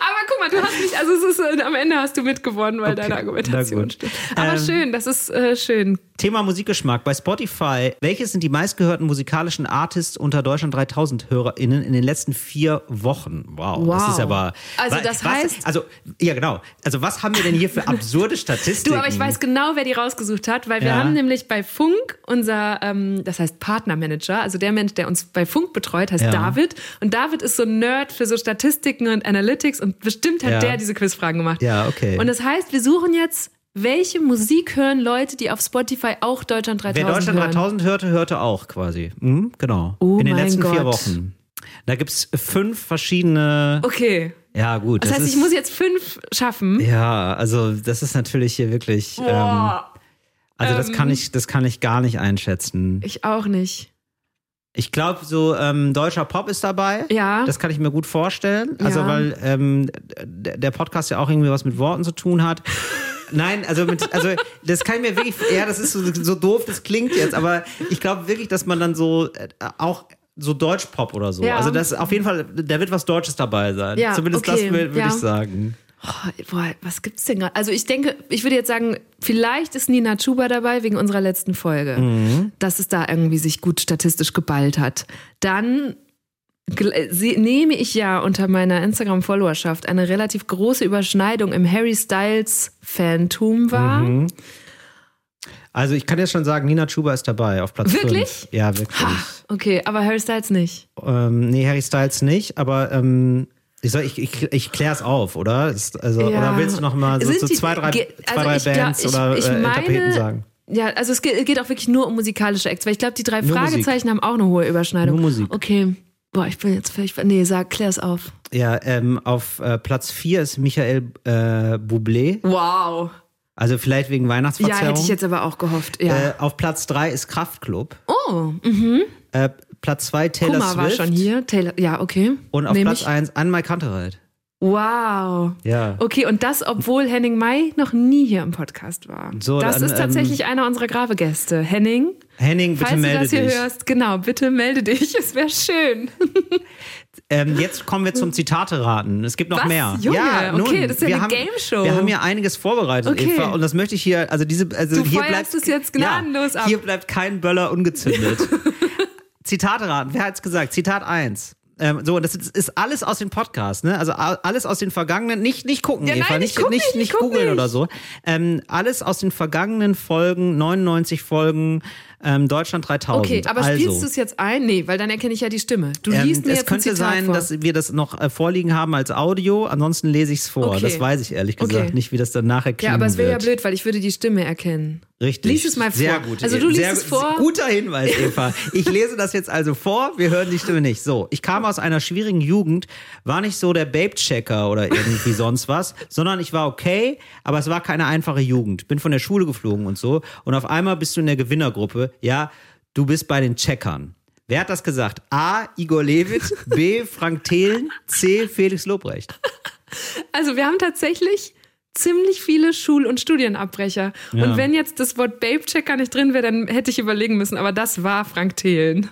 Aber du hast mich, also es ist, äh, am Ende hast du mitgewonnen, weil Okay, deine Argumentation stimmt. Aber Ähm, schön, das ist äh, schön. Thema Musikgeschmack. Bei Spotify, welches sind die meistgehörten musikalischen Artists unter Deutschland 3000 HörerInnen in den letzten vier Wochen? Wow, das Wow. ist aber. Also das was, heißt- Also, ja, genau. Also, was haben wir denn hier für absurde Statistiken? Du, aber ich weiß genau, wer die rausgesucht hat, weil wir Ja. haben nämlich bei Funk unser, ähm, das heißt Partnermanager, also der Mensch, der uns bei Funk betreut, heißt Ja. David. Und David ist so ein Nerd für so Statistiken und Analytics und bestimmt hat Ja. der diese Quizfragen gemacht. Ja, okay. Und das heißt, wir suchen jetzt, welche Musik hören Leute, die auf Spotify auch Deutschland 3000 Wer Deutschland hören. 3000 hörte, hörte auch quasi. Mhm, genau. Oh in den letzten vier Gott. Wochen. Da gibt es fünf verschiedene. Okay. Ja, gut. Das, heißt, ist, ich muss jetzt fünf schaffen. Ja, also das ist natürlich hier wirklich. Ähm, also das ähm. kann ich, das kann ich gar nicht einschätzen. ich auch nicht. Ich glaube, so ähm, deutscher Pop ist dabei. Ja. Das kann ich mir gut vorstellen. Also, Ja. weil ähm, der Podcast ja auch irgendwie was mit Worten zu tun hat. Nein, also mit, also das kann ich mir wirklich, ja, das ist so, so doof, das klingt jetzt, aber ich glaube wirklich, dass man dann so äh, auch so Deutschpop oder so. Ja. Also das auf jeden Fall, da wird was Deutsches dabei sein. Ja, Zumindest okay, das würde ja. ich sagen. Oh, boah, was gibt's denn gerade? Also ich denke, ich würde jetzt sagen, vielleicht ist Nina Chuba dabei wegen unserer letzten Folge, Mhm. dass es da irgendwie sich gut statistisch geballt hat. Dann äh, nehme ich ja unter meiner Instagram-Followerschaft eine relativ große Überschneidung im Harry Styles-Fantum wahr. Mhm. Also ich kann jetzt schon sagen, Nina Chuba ist dabei auf Platz Wirklich? 5. Ja, wirklich. Ha, okay, aber Harry Styles nicht. Ähm, nee, Harry Styles nicht, aber ähm, ich, soll, ich, ich, ich klär's es auf, oder? Ist, also, Ja. Oder willst du noch mal so, so die- zwei, drei, ge- zwei, also drei ich glaub- Bands ich- oder äh, meine- Interpreten sagen? Ja, also es geht, geht auch wirklich nur um musikalische Acts, weil ich glaube, die drei Nur Fragezeichen haben auch eine hohe Überschneidung. Nur Musik. Okay. Boah, ich bin jetzt völlig. Nee, sag, klär's auf. Ja, ähm, auf äh, Platz 4 ist Michael äh, Bublé, Wow. also vielleicht wegen Ja, Weihnachtsverzerrung. hätte ich jetzt aber auch gehofft. Ja. äh, auf Platz 3 ist Kraftklub. oh, mhm. Platz 2 Taylor Kummer Swift. war schon hier. Taylor, ja, okay. Und auf Nehm Platz ich. 1 Anne Kantereit. Wow. Ja. Okay, und das, obwohl Henning May noch nie hier im Podcast war. So, das dann, ist tatsächlich einer unserer Gravegäste. Henning, Henning, bitte falls du melde das hier dich. hörst, genau, bitte melde dich. Es wäre schön. Ähm, jetzt kommen wir zum Zitate raten. Es gibt noch Was? mehr. Junge, ja, nun, okay, das ist ja eine haben, Game-Show. Wir haben hier einiges vorbereitet, Okay. Eva, und das möchte ich hier, also diese, also Du hier bleibt es jetzt gnadenlos ja, ab. Hier bleibt kein Böller ungezündet. Zitate raten. Wer hat's gesagt? Zitat 1. Ähm, so, das ist, ist alles aus dem Podcast, ne? Also alles aus den vergangenen, nicht, nicht gucken, Ja, Eva, nein, ich nicht, nicht, nicht, ich nicht googeln nicht. oder so. Ähm, alles aus den vergangenen Folgen, 99 Folgen, ähm, Deutschland 3000. Okay, aber also, spielst du es jetzt ein? Nee, weil dann erkenne ich ja die Stimme. Du ähm, liest mir es jetzt könnte ein Zitat sein, vor. dass wir das noch äh, vorliegen haben als Audio, ansonsten lese ich es vor. Okay. Das weiß ich ehrlich gesagt Okay. nicht, wie das dann nachher klingen ja, aber es wäre ja blöd, weil ich würde die Stimme erkennen. Richtig. Lies es mal vor. Sehr gut. Also du liest Sehr es vor. Guter Hinweis, Eva. Ich lese das jetzt also vor, wir hören die Stimme nicht. So, ich kam aus einer schwierigen Jugend, war nicht so der Babe-Checker oder irgendwie sonst was, sondern ich war okay, aber es war keine einfache Jugend. Bin von der Schule geflogen und so und auf einmal bist du in der Gewinnergruppe. Ja, du bist bei den Checkern. Wer hat das gesagt? A. Igor Levit, B. Frank Thelen, C. Felix Lobrecht. Also wir haben tatsächlich ziemlich viele Schul- und Studienabbrecher. Ja. Und wenn jetzt das Wort Babe-Checker nicht drin wäre, dann hätte ich überlegen müssen, aber das war Frank Thelen.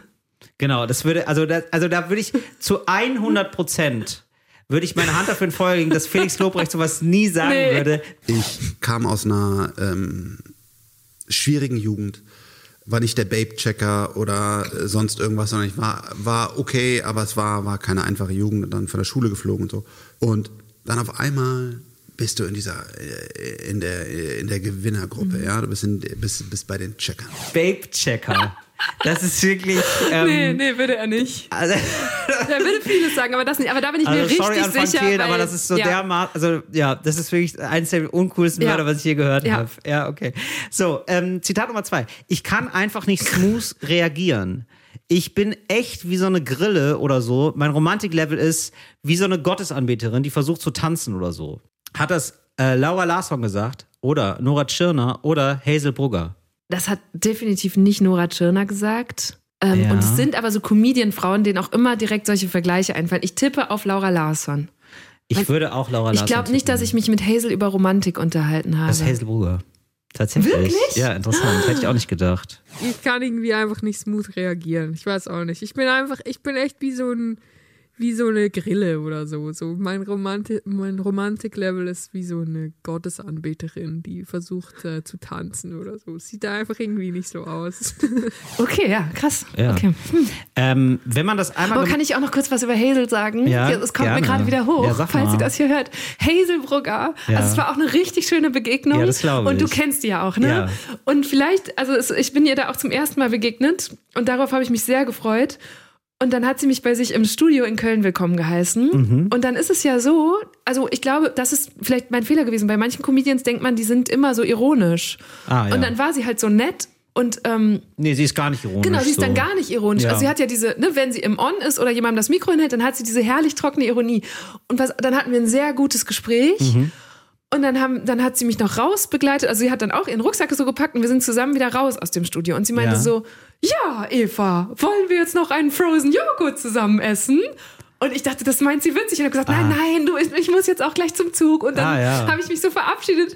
Genau, das würde, also, das, also da würde ich zu 100 Prozent würde ich meine Hand dafür in Feuer legen, dass Felix Lobrecht sowas nie sagen Nee. würde. Ich kam aus einer ähm, schwierigen Jugend. War nicht der Babe-Checker oder äh, sonst irgendwas, sondern ich war, war okay, aber es war, war keine einfache Jugend und dann von der Schule geflogen und so. Und dann auf einmal bist du in dieser, äh, in der, äh, in der Gewinnergruppe, ja. Du bist, in, bist, bist bei den Checkern. Babe-Checker. Das ist wirklich. Ähm, Nee, nee, würde er nicht. Also, Er würde vieles sagen, aber das nicht. Aber da bin ich mir also richtig sorry an Frank sicher. Thelen, weil, aber das ist so ja. dermaßen, also ja, das ist wirklich eines der uncoolsten Ja. Wörter, was ich je gehört Ja. habe. Ja, okay. So, ähm, Zitat Nummer zwei. Ich kann einfach nicht smooth reagieren. ich bin echt wie so eine Grille oder so. Mein Romantiklevel ist wie so eine Gottesanbeterin, die versucht zu tanzen oder so. Hat das äh, Laura Larsson gesagt oder Nora Tschirner oder Hazel Brugger? Das hat definitiv nicht Nora Tschirner gesagt. Ähm, Ja. Und es sind aber so Comedian-Frauen, denen auch immer direkt solche Vergleiche einfallen. Ich tippe auf Laura Larsson. Ich Weil- würde auch Laura Ich Larsson. glaube nicht, dass ich mich mit Hazel über Romantik unterhalten habe. Das ist Hazel Brugger. Tatsächlich. Wirklich? Ja, interessant. Hätte ich auch nicht gedacht. Ich kann irgendwie einfach nicht smooth reagieren. Ich weiß auch nicht. Ich bin einfach, ich bin echt wie so ein, wie so eine Grille oder so. So mein Romantik, mein Romantiklevel ist wie so eine Gottesanbeterin, die versucht äh, zu tanzen oder so. Sieht da einfach irgendwie nicht so aus. Okay, ja, krass. Ja. Okay. Ähm, wenn man das einmal. Aber kann ich auch noch kurz was über Hazel sagen? Ja, Es kommt gerne. mir gerade wieder hoch, Ja, falls ihr das hier hört. Hazel Brugger. Ja. Also es war auch eine richtig schöne Begegnung. Ja, das glaube Und du ich. kennst die ja auch, ne? Ja. Und vielleicht, also es, ich bin ihr da auch zum ersten Mal begegnet und darauf habe ich mich sehr gefreut. Und dann hat sie mich bei sich im Studio in Köln willkommen geheißen. Mhm. Und dann ist es ja so, also ich glaube, das ist vielleicht mein Fehler gewesen. Bei manchen Comedians denkt man, die sind immer so ironisch. Ah, ja. Und dann war sie halt so nett und ähm, Nee, sie ist gar nicht ironisch. Genau, sie ist so. dann gar nicht ironisch. Ja. Also sie hat ja diese, ne, wenn sie im On ist oder jemandem das Mikro hinhält, dann hat sie diese herrlich trockene Ironie. Und was, dann hatten wir ein sehr gutes Gespräch. Mhm. Und dann, haben, dann hat sie mich noch raus begleitet. Also sie hat dann auch ihren Rucksack so gepackt und wir sind zusammen wieder raus aus dem Studio. Und sie meinte Ja. so, ja, Eva, wollen wir jetzt noch einen Frozen Joghurt zusammen essen? Und ich dachte, das meint sie witzig. Und habe gesagt, nein, nein, du, ich, ich muss jetzt auch gleich zum Zug. Und dann Ah, ja. habe ich mich so verabschiedet,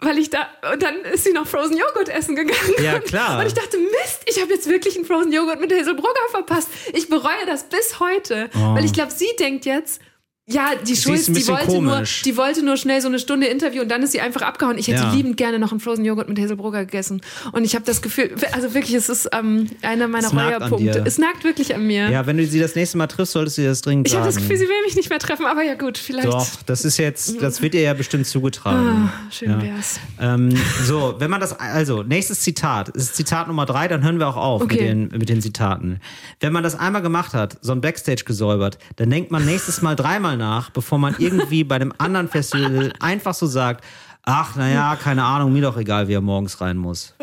weil ich da, und dann ist sie noch Frozen Joghurt essen gegangen. Ja, klar. Und ich dachte, Mist, ich habe jetzt wirklich einen Frozen Joghurt mit Hazel Brugger verpasst. Ich bereue das bis heute, weil ich glaube, sie denkt jetzt, ja, die Schulz, die wollte, nur, komisch. die wollte nur schnell so eine Stunde Interview und dann ist sie einfach abgehauen. Ich hätte Ja. liebend gerne noch einen Frozen Joghurt mit Hazel Brugger gegessen. Und ich habe das Gefühl, also wirklich, es ist ähm, einer meiner Reuerpunkte. Es nagt wirklich an mir. Ja, wenn du sie das nächste Mal triffst, solltest du ihr das dringend ich sagen. habe das Gefühl, sie will mich nicht mehr treffen, aber ja gut, vielleicht. Doch, das ist jetzt, das wird ihr ja bestimmt zugetragen. Ah, schön Ja. wär's. Ähm, so, wenn man das, also, nächstes Zitat, ist Zitat Nummer drei, dann hören wir auch auf Okay. mit, den, mit den Zitaten. Wenn man das einmal gemacht hat, so ein Backstage gesäubert, dann denkt man nächstes Mal dreimal nach, bevor man irgendwie bei einem anderen Festival einfach so sagt, ach, naja, keine Ahnung, mir doch egal, wie er morgens rein muss.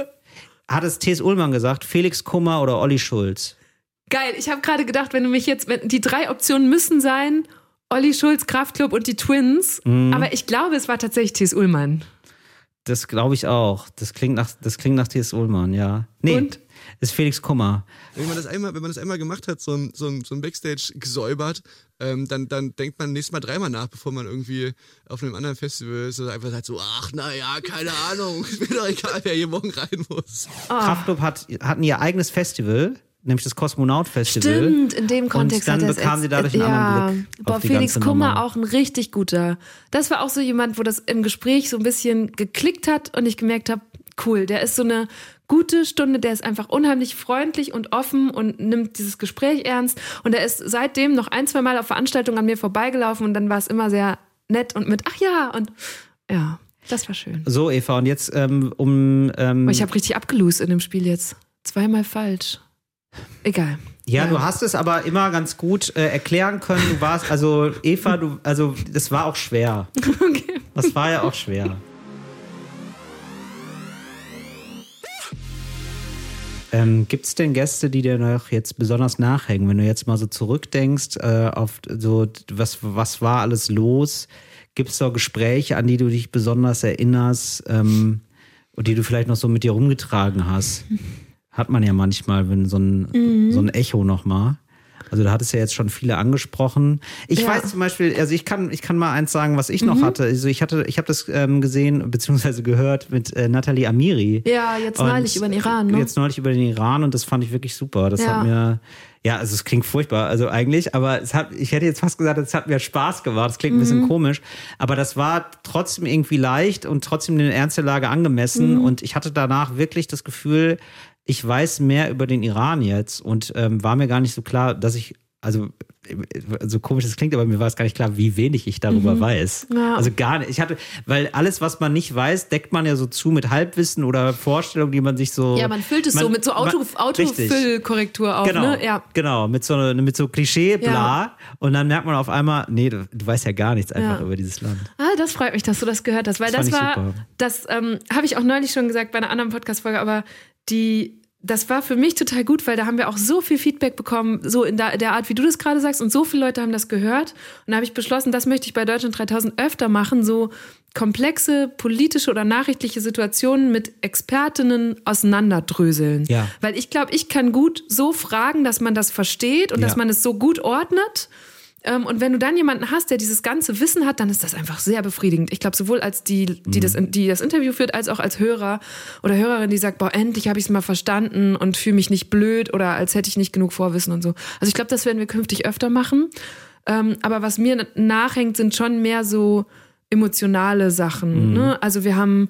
Hat es T.S. Ullmann gesagt, Felix Kummer oder Olli Schulz? Geil, ich habe gerade gedacht, wenn du mich jetzt, wenn, die drei Optionen müssen sein, Olli Schulz, Kraftklub und die Twins. Mhm. Aber ich glaube, es war tatsächlich Thies Ullmann. Das glaube ich auch. Das klingt nach, das klingt nach T.S. Ullmann, ja. Nee, Und? ist Felix Kummer. Wenn man das einmal, wenn man das einmal gemacht hat, so ein, so ein, so ein Backstage gesäubert, ähm, dann, dann denkt man nächstes Mal dreimal nach, bevor man irgendwie auf einem anderen Festival ist oder einfach sagt so, ach naja, keine Ahnung, ist mir doch egal, wer hier morgen rein muss. Kraftclub hat, hatten ihr eigenes Festival, nämlich das Kosmonaut Festival. Stimmt, in dem Kontext Und dann hat er es bekamen sie dadurch einen ja. anderen Blick Boah, auf die Felix ganze Kummer Nummer. auch ein richtig guter. Das war auch so jemand, wo das im Gespräch so ein bisschen geklickt hat und ich gemerkt habe, cool, der ist so eine gute Stunde, der ist einfach unheimlich freundlich und offen und nimmt dieses Gespräch ernst und er ist seitdem noch ein, zwei Mal auf Veranstaltungen an mir vorbeigelaufen und dann war es immer sehr nett und mit, ach ja, und ja, das war schön. So, Eva, und jetzt ähm, um. Ähm, Aber ich habe richtig abgelost in dem Spiel jetzt. Zweimal falsch. Egal. ja, du hast es aber immer ganz gut äh, erklären können. Du warst, also Eva, du, also das war auch schwer. Okay. Das war ja auch schwer. Ähm, Gibt es denn Gäste, die dir noch jetzt besonders nachhängen, wenn du jetzt mal so zurückdenkst äh, auf so was was war alles los? Gibt es da Gespräche, an die du dich besonders erinnerst und die du vielleicht noch so mit dir rumgetragen hast? Hat man ja manchmal, wenn so ein so ein Echo noch mal. Also da hattest du ja jetzt schon viele angesprochen. Ich Ja. weiß zum Beispiel, also ich kann, ich kann mal eins sagen, was ich noch hatte. Also ich hatte, ich habe das ähm, gesehen beziehungsweise gehört mit äh, Nathalie Amiri. Ja, jetzt Und neulich über den Iran, ne? Jetzt neulich über den Iran und das fand ich wirklich super. Das Ja. hat mir, ja, also es klingt furchtbar, also eigentlich, aber es hat, ich hätte jetzt fast gesagt, es hat mir Spaß gemacht. Das klingt ein Mhm. bisschen komisch, aber das war trotzdem irgendwie leicht und trotzdem den Ernst der Lage angemessen Mhm. und ich hatte danach wirklich das Gefühl, ich weiß mehr über den Iran jetzt und ähm, war mir gar nicht so klar, dass ich, also so komisch das klingt, aber mir war es gar nicht klar, wie wenig ich darüber weiß. Ja. Also gar nicht. Ich hatte, weil alles, was man nicht weiß, deckt man ja so zu mit Halbwissen oder Vorstellungen, die man sich so. Ja, man füllt es so mit so Auto, man-. Autofüllkorrektur auf, Genau, ne? Ja. genau, mit so, mit so Klischee, bla. Ja. Und dann merkt man auf einmal, nee, du, du weißt ja gar nichts einfach Ja. über dieses Land. Ah, das freut mich, dass du das gehört hast, weil Das das, war, super. das ähm, habe ich auch neulich schon gesagt bei einer anderen Podcast-Folge, aber die, das war für mich total gut, weil da haben wir auch so viel Feedback bekommen, so in der, der Art, wie du das gerade sagst, und so viele Leute haben das gehört. Und da habe ich beschlossen, das möchte ich bei Deutschland 3000 öfter machen, so komplexe politische oder nachrichtliche Situationen mit Expertinnen auseinanderdröseln. Ja. Weil ich glaube, ich kann gut so fragen, dass man das versteht und Ja. dass man es so gut ordnet. Ähm, und wenn du dann jemanden hast, der dieses ganze Wissen hat, dann ist das einfach sehr befriedigend. Ich glaube, sowohl als die, die, das, die das Interview führt, als auch als Hörer oder Hörerin, die sagt, boah, endlich habe ich es mal verstanden und fühle mich nicht blöd oder als hätte ich nicht genug Vorwissen und so. Also ich glaube, das werden wir künftig öfter machen. Ähm, aber was mir nachhängt, sind schon mehr so emotionale Sachen. Mhm. Ne? Also wir haben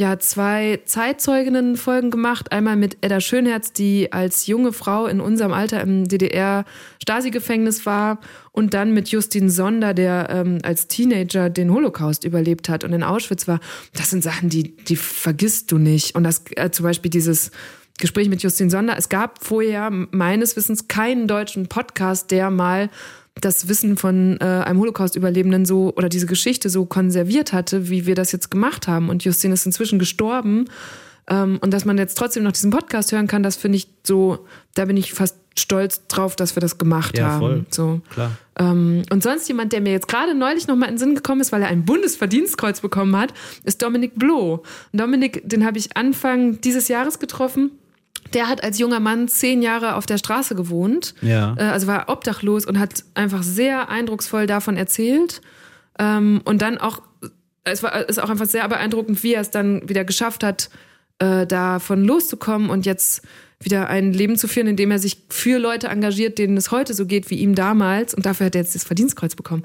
ja zwei Zeitzeuginnen-Folgen gemacht. Einmal mit Edda Schönherz, die als junge Frau in unserem Alter im DDR-Stasi-Gefängnis war. Und dann mit Justin Sonder, der ähm, als Teenager den Holocaust überlebt hat und in Auschwitz war. Das sind Sachen, die, die vergisst du nicht. Und das äh, zum Beispiel dieses Gespräch mit Justin Sonder. Es gab vorher meines Wissens keinen deutschen Podcast, der mal das Wissen von äh, einem Holocaust-Überlebenden so oder diese Geschichte so konserviert hatte, wie wir das jetzt gemacht haben. Und Justin ist inzwischen gestorben. Ähm, und dass man jetzt trotzdem noch diesen Podcast hören kann, das finde ich so, da bin ich fast stolz drauf, dass wir das gemacht Ja, haben. voll. So. Klar. Ähm, und sonst jemand, der mir jetzt gerade neulich noch mal in den Sinn gekommen ist, weil er ein Bundesverdienstkreuz bekommen hat, ist Dominik Bloh. Und Dominik, den habe ich Anfang dieses Jahres getroffen. Der hat als junger Mann zehn Jahre auf der Straße gewohnt, Ja. äh, also war obdachlos und hat einfach sehr eindrucksvoll davon erzählt. Ähm, und dann auch, es war ist auch einfach sehr beeindruckend, wie er es dann wieder geschafft hat, äh, davon loszukommen und jetzt wieder ein Leben zu führen, in dem er sich für Leute engagiert, denen es heute so geht wie ihm damals. Und dafür hat er jetzt das Verdienstkreuz bekommen.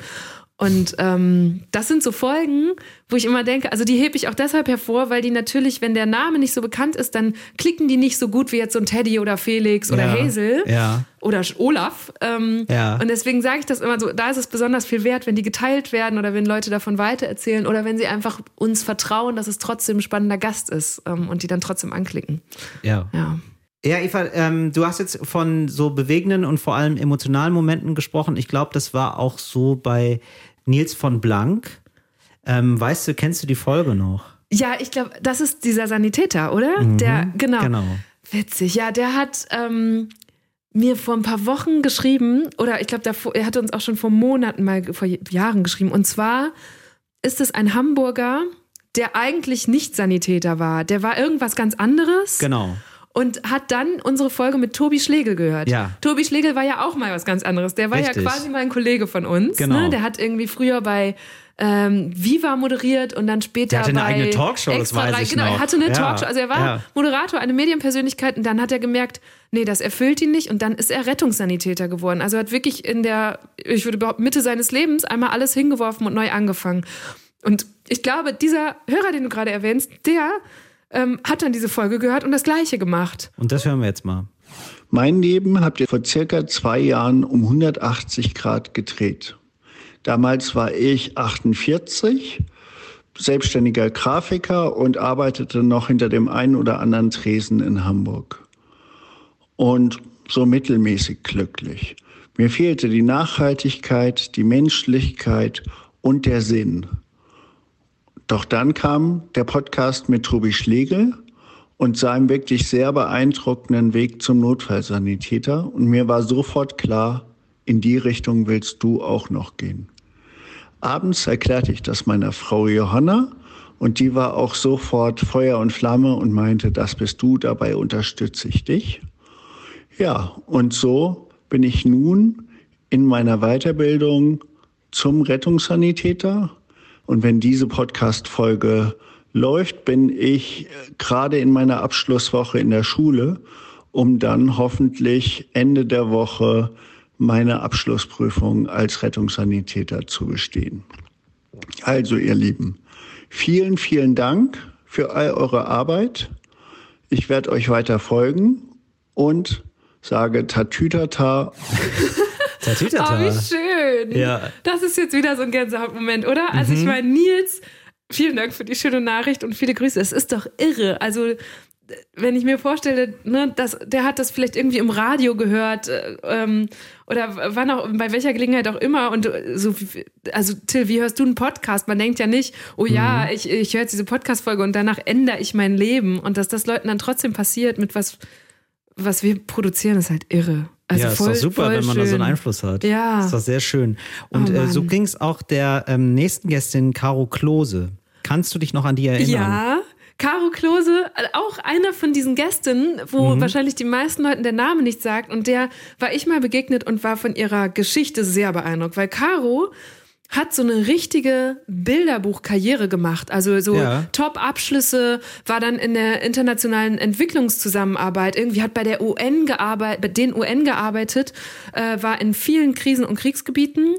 Und ähm, das sind so Folgen, wo ich immer denke, also die hebe ich auch deshalb hervor, weil die natürlich, wenn der Name nicht so bekannt ist, dann klicken die nicht so gut wie jetzt so ein Teddy oder Felix oder Ja, Hazel ja. oder Olaf. Ähm, Ja. Und deswegen sage ich das immer so, da ist es besonders viel wert, wenn die geteilt werden oder wenn Leute davon weitererzählen oder wenn sie einfach uns vertrauen, dass es trotzdem ein spannender Gast ist ähm, und die dann trotzdem anklicken. Ja. Ja. Ja, Eva, ähm, du hast jetzt von so bewegenden und vor allem emotionalen Momenten gesprochen. Ich glaube, das war auch so bei Nils von Blank. Ähm, weißt du, kennst du die Folge noch? Ja, ich glaube, das ist dieser Sanitäter, oder? Mhm, der, genau. genau. Witzig, ja, der hat ähm, mir vor ein paar Wochen geschrieben, oder ich glaube, er hatte uns auch schon vor Monaten mal, vor Jahren geschrieben. Und zwar ist es ein Hamburger, der eigentlich nicht Sanitäter war. Der war irgendwas ganz anderes. Genau. Und hat dann unsere Folge mit Tobi Schlegel gehört. Ja. Tobi Schlegel war ja auch mal was ganz anderes. Der war Richtig. ja quasi mal ein Kollege von uns. Genau. Ne? Der hat irgendwie früher bei ähm, Viva moderiert und dann später Der hatte eine bei eigene Talkshow, das Extra weiß drei- ich Genau, noch. er hatte eine Ja, Talkshow. Also er war ja. Moderator, eine Medienpersönlichkeit und dann hat er gemerkt, nee, das erfüllt ihn nicht und dann ist er Rettungssanitäter geworden. Also er hat wirklich in der, ich würde behaupten, Mitte seines Lebens einmal alles hingeworfen und neu angefangen. Und ich glaube, dieser Hörer, den du gerade erwähnst, der ähm, hat dann diese Folge gehört und das Gleiche gemacht. Und das hören wir jetzt mal. Mein Leben habt ihr vor circa zwei Jahren um 180 Grad gedreht. Damals war ich 48, selbstständiger Grafiker und arbeitete noch hinter dem einen oder anderen Tresen in Hamburg. Und so mittelmäßig glücklich. Mir fehlte die Nachhaltigkeit, die Menschlichkeit und der Sinn. Doch dann kam der Podcast mit Tobi Schlegel und seinem wirklich sehr beeindruckenden Weg zum Notfallsanitäter. Und mir war sofort klar, in die Richtung willst du auch noch gehen. Abends erklärte ich das meiner Frau Johanna und die war auch sofort Feuer und Flamme und meinte, das bist du, dabei unterstütze ich dich. Ja, und so bin ich nun in meiner Weiterbildung zum Rettungssanitäter. Und wenn diese Podcast-Folge läuft, bin ich gerade in meiner Abschlusswoche in der Schule, um dann hoffentlich Ende der Woche meine Abschlussprüfung als Rettungssanitäter zu bestehen. Also, ihr Lieben, vielen, vielen Dank für all eure Arbeit. Ich werde euch weiter folgen und sage Tatütata. Oh, wie schön. Ja. Das ist jetzt wieder so ein Gänsehautmoment, oder? Also ich Mhm. meine, Nils, vielen Dank für die schöne Nachricht und viele Grüße. Es ist doch irre. Also wenn ich mir vorstelle, ne, dass der hat das vielleicht irgendwie im Radio gehört äh, ähm, oder wann auch bei welcher Gelegenheit auch immer und äh, so also Till, wie hörst du einen Podcast? Man denkt ja nicht, oh ja, ich, ich höre jetzt diese Podcast Folge und danach ändere ich mein Leben und dass das Leuten dann trotzdem passiert mit was was wir produzieren, ist halt irre. Also ja, voll, ist doch super, wenn man da so schön. einen Einfluss hat. Ja. Ist doch sehr schön. Und Oh äh, so ging es auch der ähm, nächsten Gästin, Caro Klose. Kannst du dich noch an die erinnern? Ja, Caro Klose, auch einer von diesen Gästen, wo Mhm. wahrscheinlich die meisten Leuten der Name nicht sagt. Und der war ich mal begegnet und war von ihrer Geschichte sehr beeindruckt, weil Caro hat so eine richtige Bilderbuchkarriere gemacht. Also so Ja. Top-Abschlüsse, war dann in der internationalen Entwicklungszusammenarbeit, irgendwie hat bei der UN gearbeitet, bei den UN gearbeitet, äh, war in vielen Krisen- und Kriegsgebieten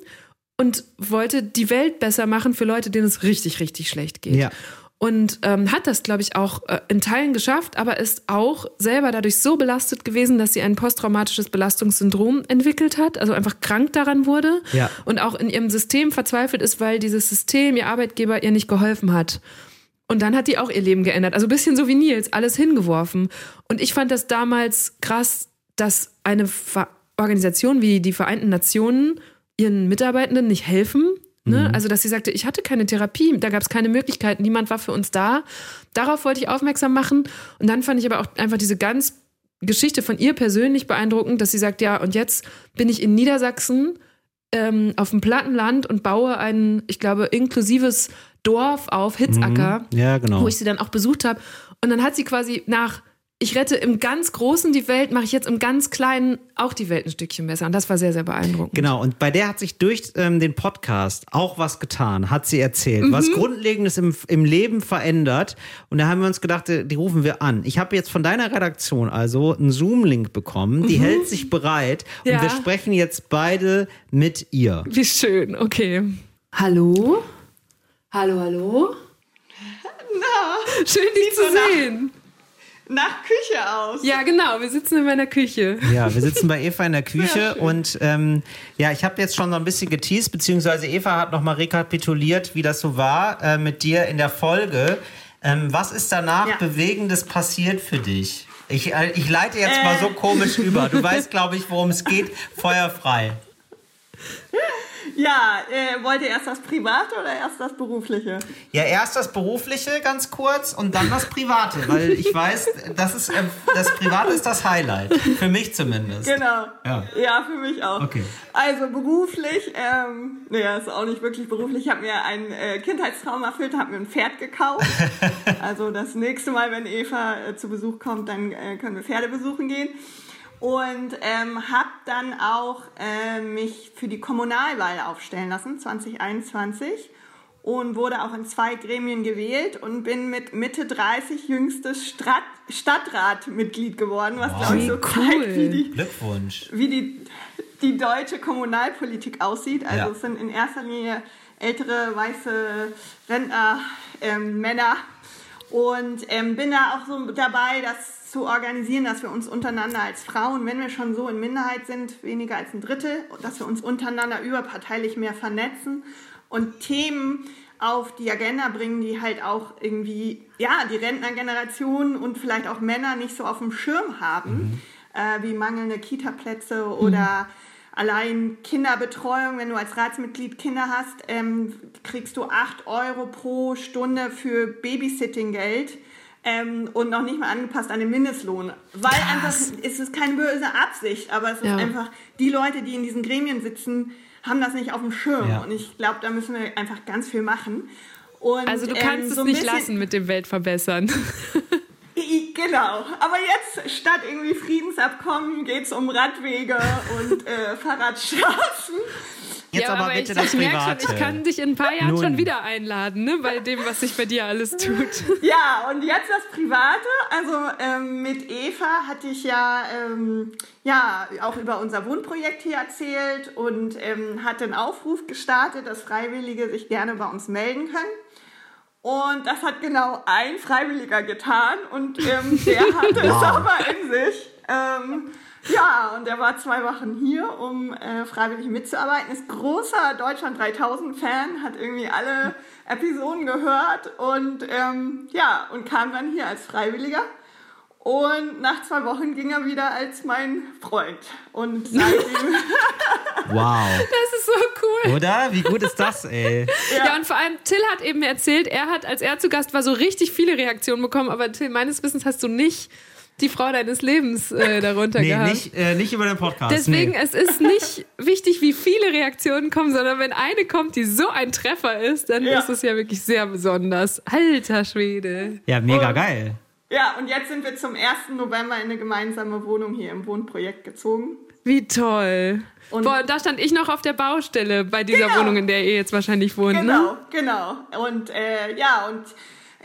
und wollte die Welt besser machen für Leute, denen es richtig, richtig schlecht geht. Ja. Und ähm, hat das, glaube ich, auch äh, in Teilen geschafft, aber ist auch selber dadurch so belastet gewesen, dass sie ein posttraumatisches Belastungssyndrom entwickelt hat, also einfach krank daran wurde Ja. und auch in ihrem System verzweifelt ist, weil dieses System, ihr Arbeitgeber, ihr nicht geholfen hat. Und dann hat die auch ihr Leben geändert. Also ein bisschen so wie Nils, alles hingeworfen. Und ich fand das damals krass, dass eine Ver Organisation wie die Vereinten Nationen ihren Mitarbeitenden nicht helfen. Ne? Also, dass sie sagte, ich hatte keine Therapie, da gab es keine Möglichkeiten, niemand war für uns da. Darauf wollte ich aufmerksam machen. Und dann fand ich aber auch einfach diese ganz Geschichte von ihr persönlich beeindruckend, dass sie sagt, ja, und jetzt bin ich in Niedersachsen ähm, auf dem Plattenland und baue ein, ich glaube, inklusives Dorf auf, Hitzacker, Mhm. Ja, genau. wo ich sie dann auch besucht habe. Und dann hat sie quasi nach, ich rette im ganz Großen die Welt, mache ich jetzt im ganz Kleinen auch die Welt ein Stückchen besser. Und das war sehr, sehr beeindruckend. Genau, und bei der hat sich durch ähm, den Podcast auch was getan, hat sie erzählt. Was Mhm. Grundlegendes im, im Leben verändert. Und da haben wir uns gedacht, äh, die rufen wir an. Ich habe jetzt von deiner Redaktion also einen Zoom-Link bekommen. Die Mhm. hält sich bereit. Und Ja. wir sprechen jetzt beide mit ihr. Wie schön, okay. Hallo? Hallo, hallo? Na, Schön, dich zu so nach- sehen. Nach Küche aus. Ja, genau, wir sitzen in meiner Küche. Ja, wir sitzen bei Eva in der Küche und ähm, ja, ich habe jetzt schon so ein bisschen geteased, beziehungsweise Eva hat nochmal rekapituliert, wie das so war äh, mit dir in der Folge. Ähm, was ist danach Ja. Bewegendes passiert für dich? Ich, äh, ich leite jetzt mal Äh. so komisch über. Du weißt, glaube ich, worum es geht. Feuerfrei. Ja, äh, wollt ihr erst das Private oder erst das Berufliche? Ja, erst das Berufliche ganz kurz und dann das Private, weil ich weiß, das, ist, äh, das Private ist das Highlight. Für mich zumindest. Genau. Ja. Ja, für mich auch. Okay. Also beruflich, ähm, naja, ist auch nicht wirklich beruflich. Ich habe mir einen äh, Kindheitstraum erfüllt, habe mir ein Pferd gekauft. also das nächste Mal, wenn Eva äh, zu Besuch kommt, dann äh, können wir Pferde besuchen gehen. Und ähm, habe dann auch äh, mich für die Kommunalwahl aufstellen lassen, 2021. Und wurde auch in zwei Gremien gewählt und bin mit Mitte 30 jüngstes Strat Stadtratmitglied geworden, was glaube ich so zeigt, wie die Glückwunsch. wie die, die deutsche Kommunalpolitik aussieht. Also Ja. es sind in erster Linie ältere, weiße Rentner, ähm, Männer. Und ähm, bin da auch so dabei, das zu organisieren, dass wir uns untereinander als Frauen, wenn wir schon so in Minderheit sind, weniger als ein Drittel, dass wir uns untereinander überparteilich mehr vernetzen und Themen auf die Agenda bringen, die halt auch irgendwie, ja, die Rentnergeneration und vielleicht auch Männer nicht so auf dem Schirm haben, äh, wie mangelnde Kita-Plätze oder allein Kinderbetreuung. Wenn du als Ratsmitglied Kinder hast, ähm, kriegst du 8 Euro pro Stunde für Babysitting-Geld. Ähm, und noch nicht mal angepasst an den Mindestlohn. Weil einfach, es ist keine böse Absicht, aber es ist Ja. einfach, die Leute, die in diesen Gremien sitzen, haben das nicht auf dem Schirm. Ja. Und ich glaube, da müssen wir einfach ganz viel machen. Und, Also du ähm, kannst so es nicht bisschen- lassen mit dem Weltverbessern. Genau, aber jetzt statt irgendwie Friedensabkommen geht's um Radwege und äh, Fahrradstraßen. Jetzt ja, aber, aber bitte ich, das ich merke Private. schon, ich kann dich in ein paar Jahren Nun. schon wieder einladen, ne? bei dem, was sich bei dir alles tut. Ja, und jetzt das Private. Also ähm, mit Eva hatte ich ja, ähm, ja auch über unser Wohnprojekt hier erzählt und ähm, hatte einen Aufruf gestartet, dass Freiwillige sich gerne bei uns melden können. Und das hat genau ein Freiwilliger getan und ähm, der hatte es Wow. aber in sich. Ja, und er war zwei Wochen hier, um äh, freiwillig mitzuarbeiten. Ist großer Deutschland 3000 Fan, hat irgendwie alle Episoden gehört und ähm, ja, und kam dann hier als Freiwilliger. Und nach zwei Wochen ging er wieder als mein Freund. Und seitdem Wow. Das ist so cool. Oder? Wie gut ist das, ey? Ja. und vor allem Till hat eben erzählt, er hat, als er zu Gast war, so richtig viele Reaktionen bekommen, aber Till, meines Wissens hast du nicht die Frau deines Lebens äh, darunter Nee, gehabt. nicht, äh, nicht über den Podcast. Deswegen, nee. es ist nicht wichtig, wie viele Reaktionen kommen, sondern wenn eine kommt, die so ein Treffer ist, dann Ja. ist es ja wirklich sehr besonders. Alter Schwede. Ja, mega geil. Ja, und jetzt sind wir zum 1. November in eine gemeinsame Wohnung hier im Wohnprojekt gezogen. Wie toll. Und- Boah, da stand ich noch auf der Baustelle bei dieser Genau. Wohnung, in der ihr jetzt wahrscheinlich wohnt, Genau, ne? genau. Und äh, ja, und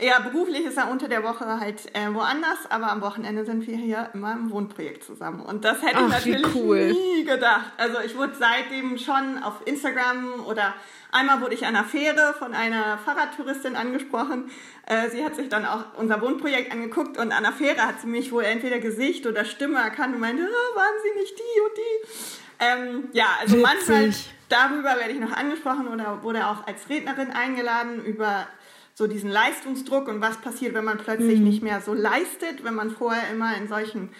ja, beruflich ist er unter der Woche halt äh, woanders, aber am Wochenende sind wir hier immer im Wohnprojekt zusammen. Und das hätte Ach, ich natürlich cool. nie gedacht. Also ich wurde seitdem schon auf Instagram oder einmal wurde ich an einer Fähre von einer Fahrradtouristin angesprochen. Äh, sie hat sich dann auch unser Wohnprojekt angeguckt und an der Fähre hat sie mich wohl entweder Gesicht oder Stimme erkannt und meinte, ah, waren Sie nicht die und die? Ähm, ja, also Witzig. manchmal darüber werde ich noch angesprochen oder wurde auch als Rednerin eingeladen über so diesen Leistungsdruck und was passiert, wenn man plötzlich Mhm. nicht mehr so leistet, wenn man vorher immer in solchen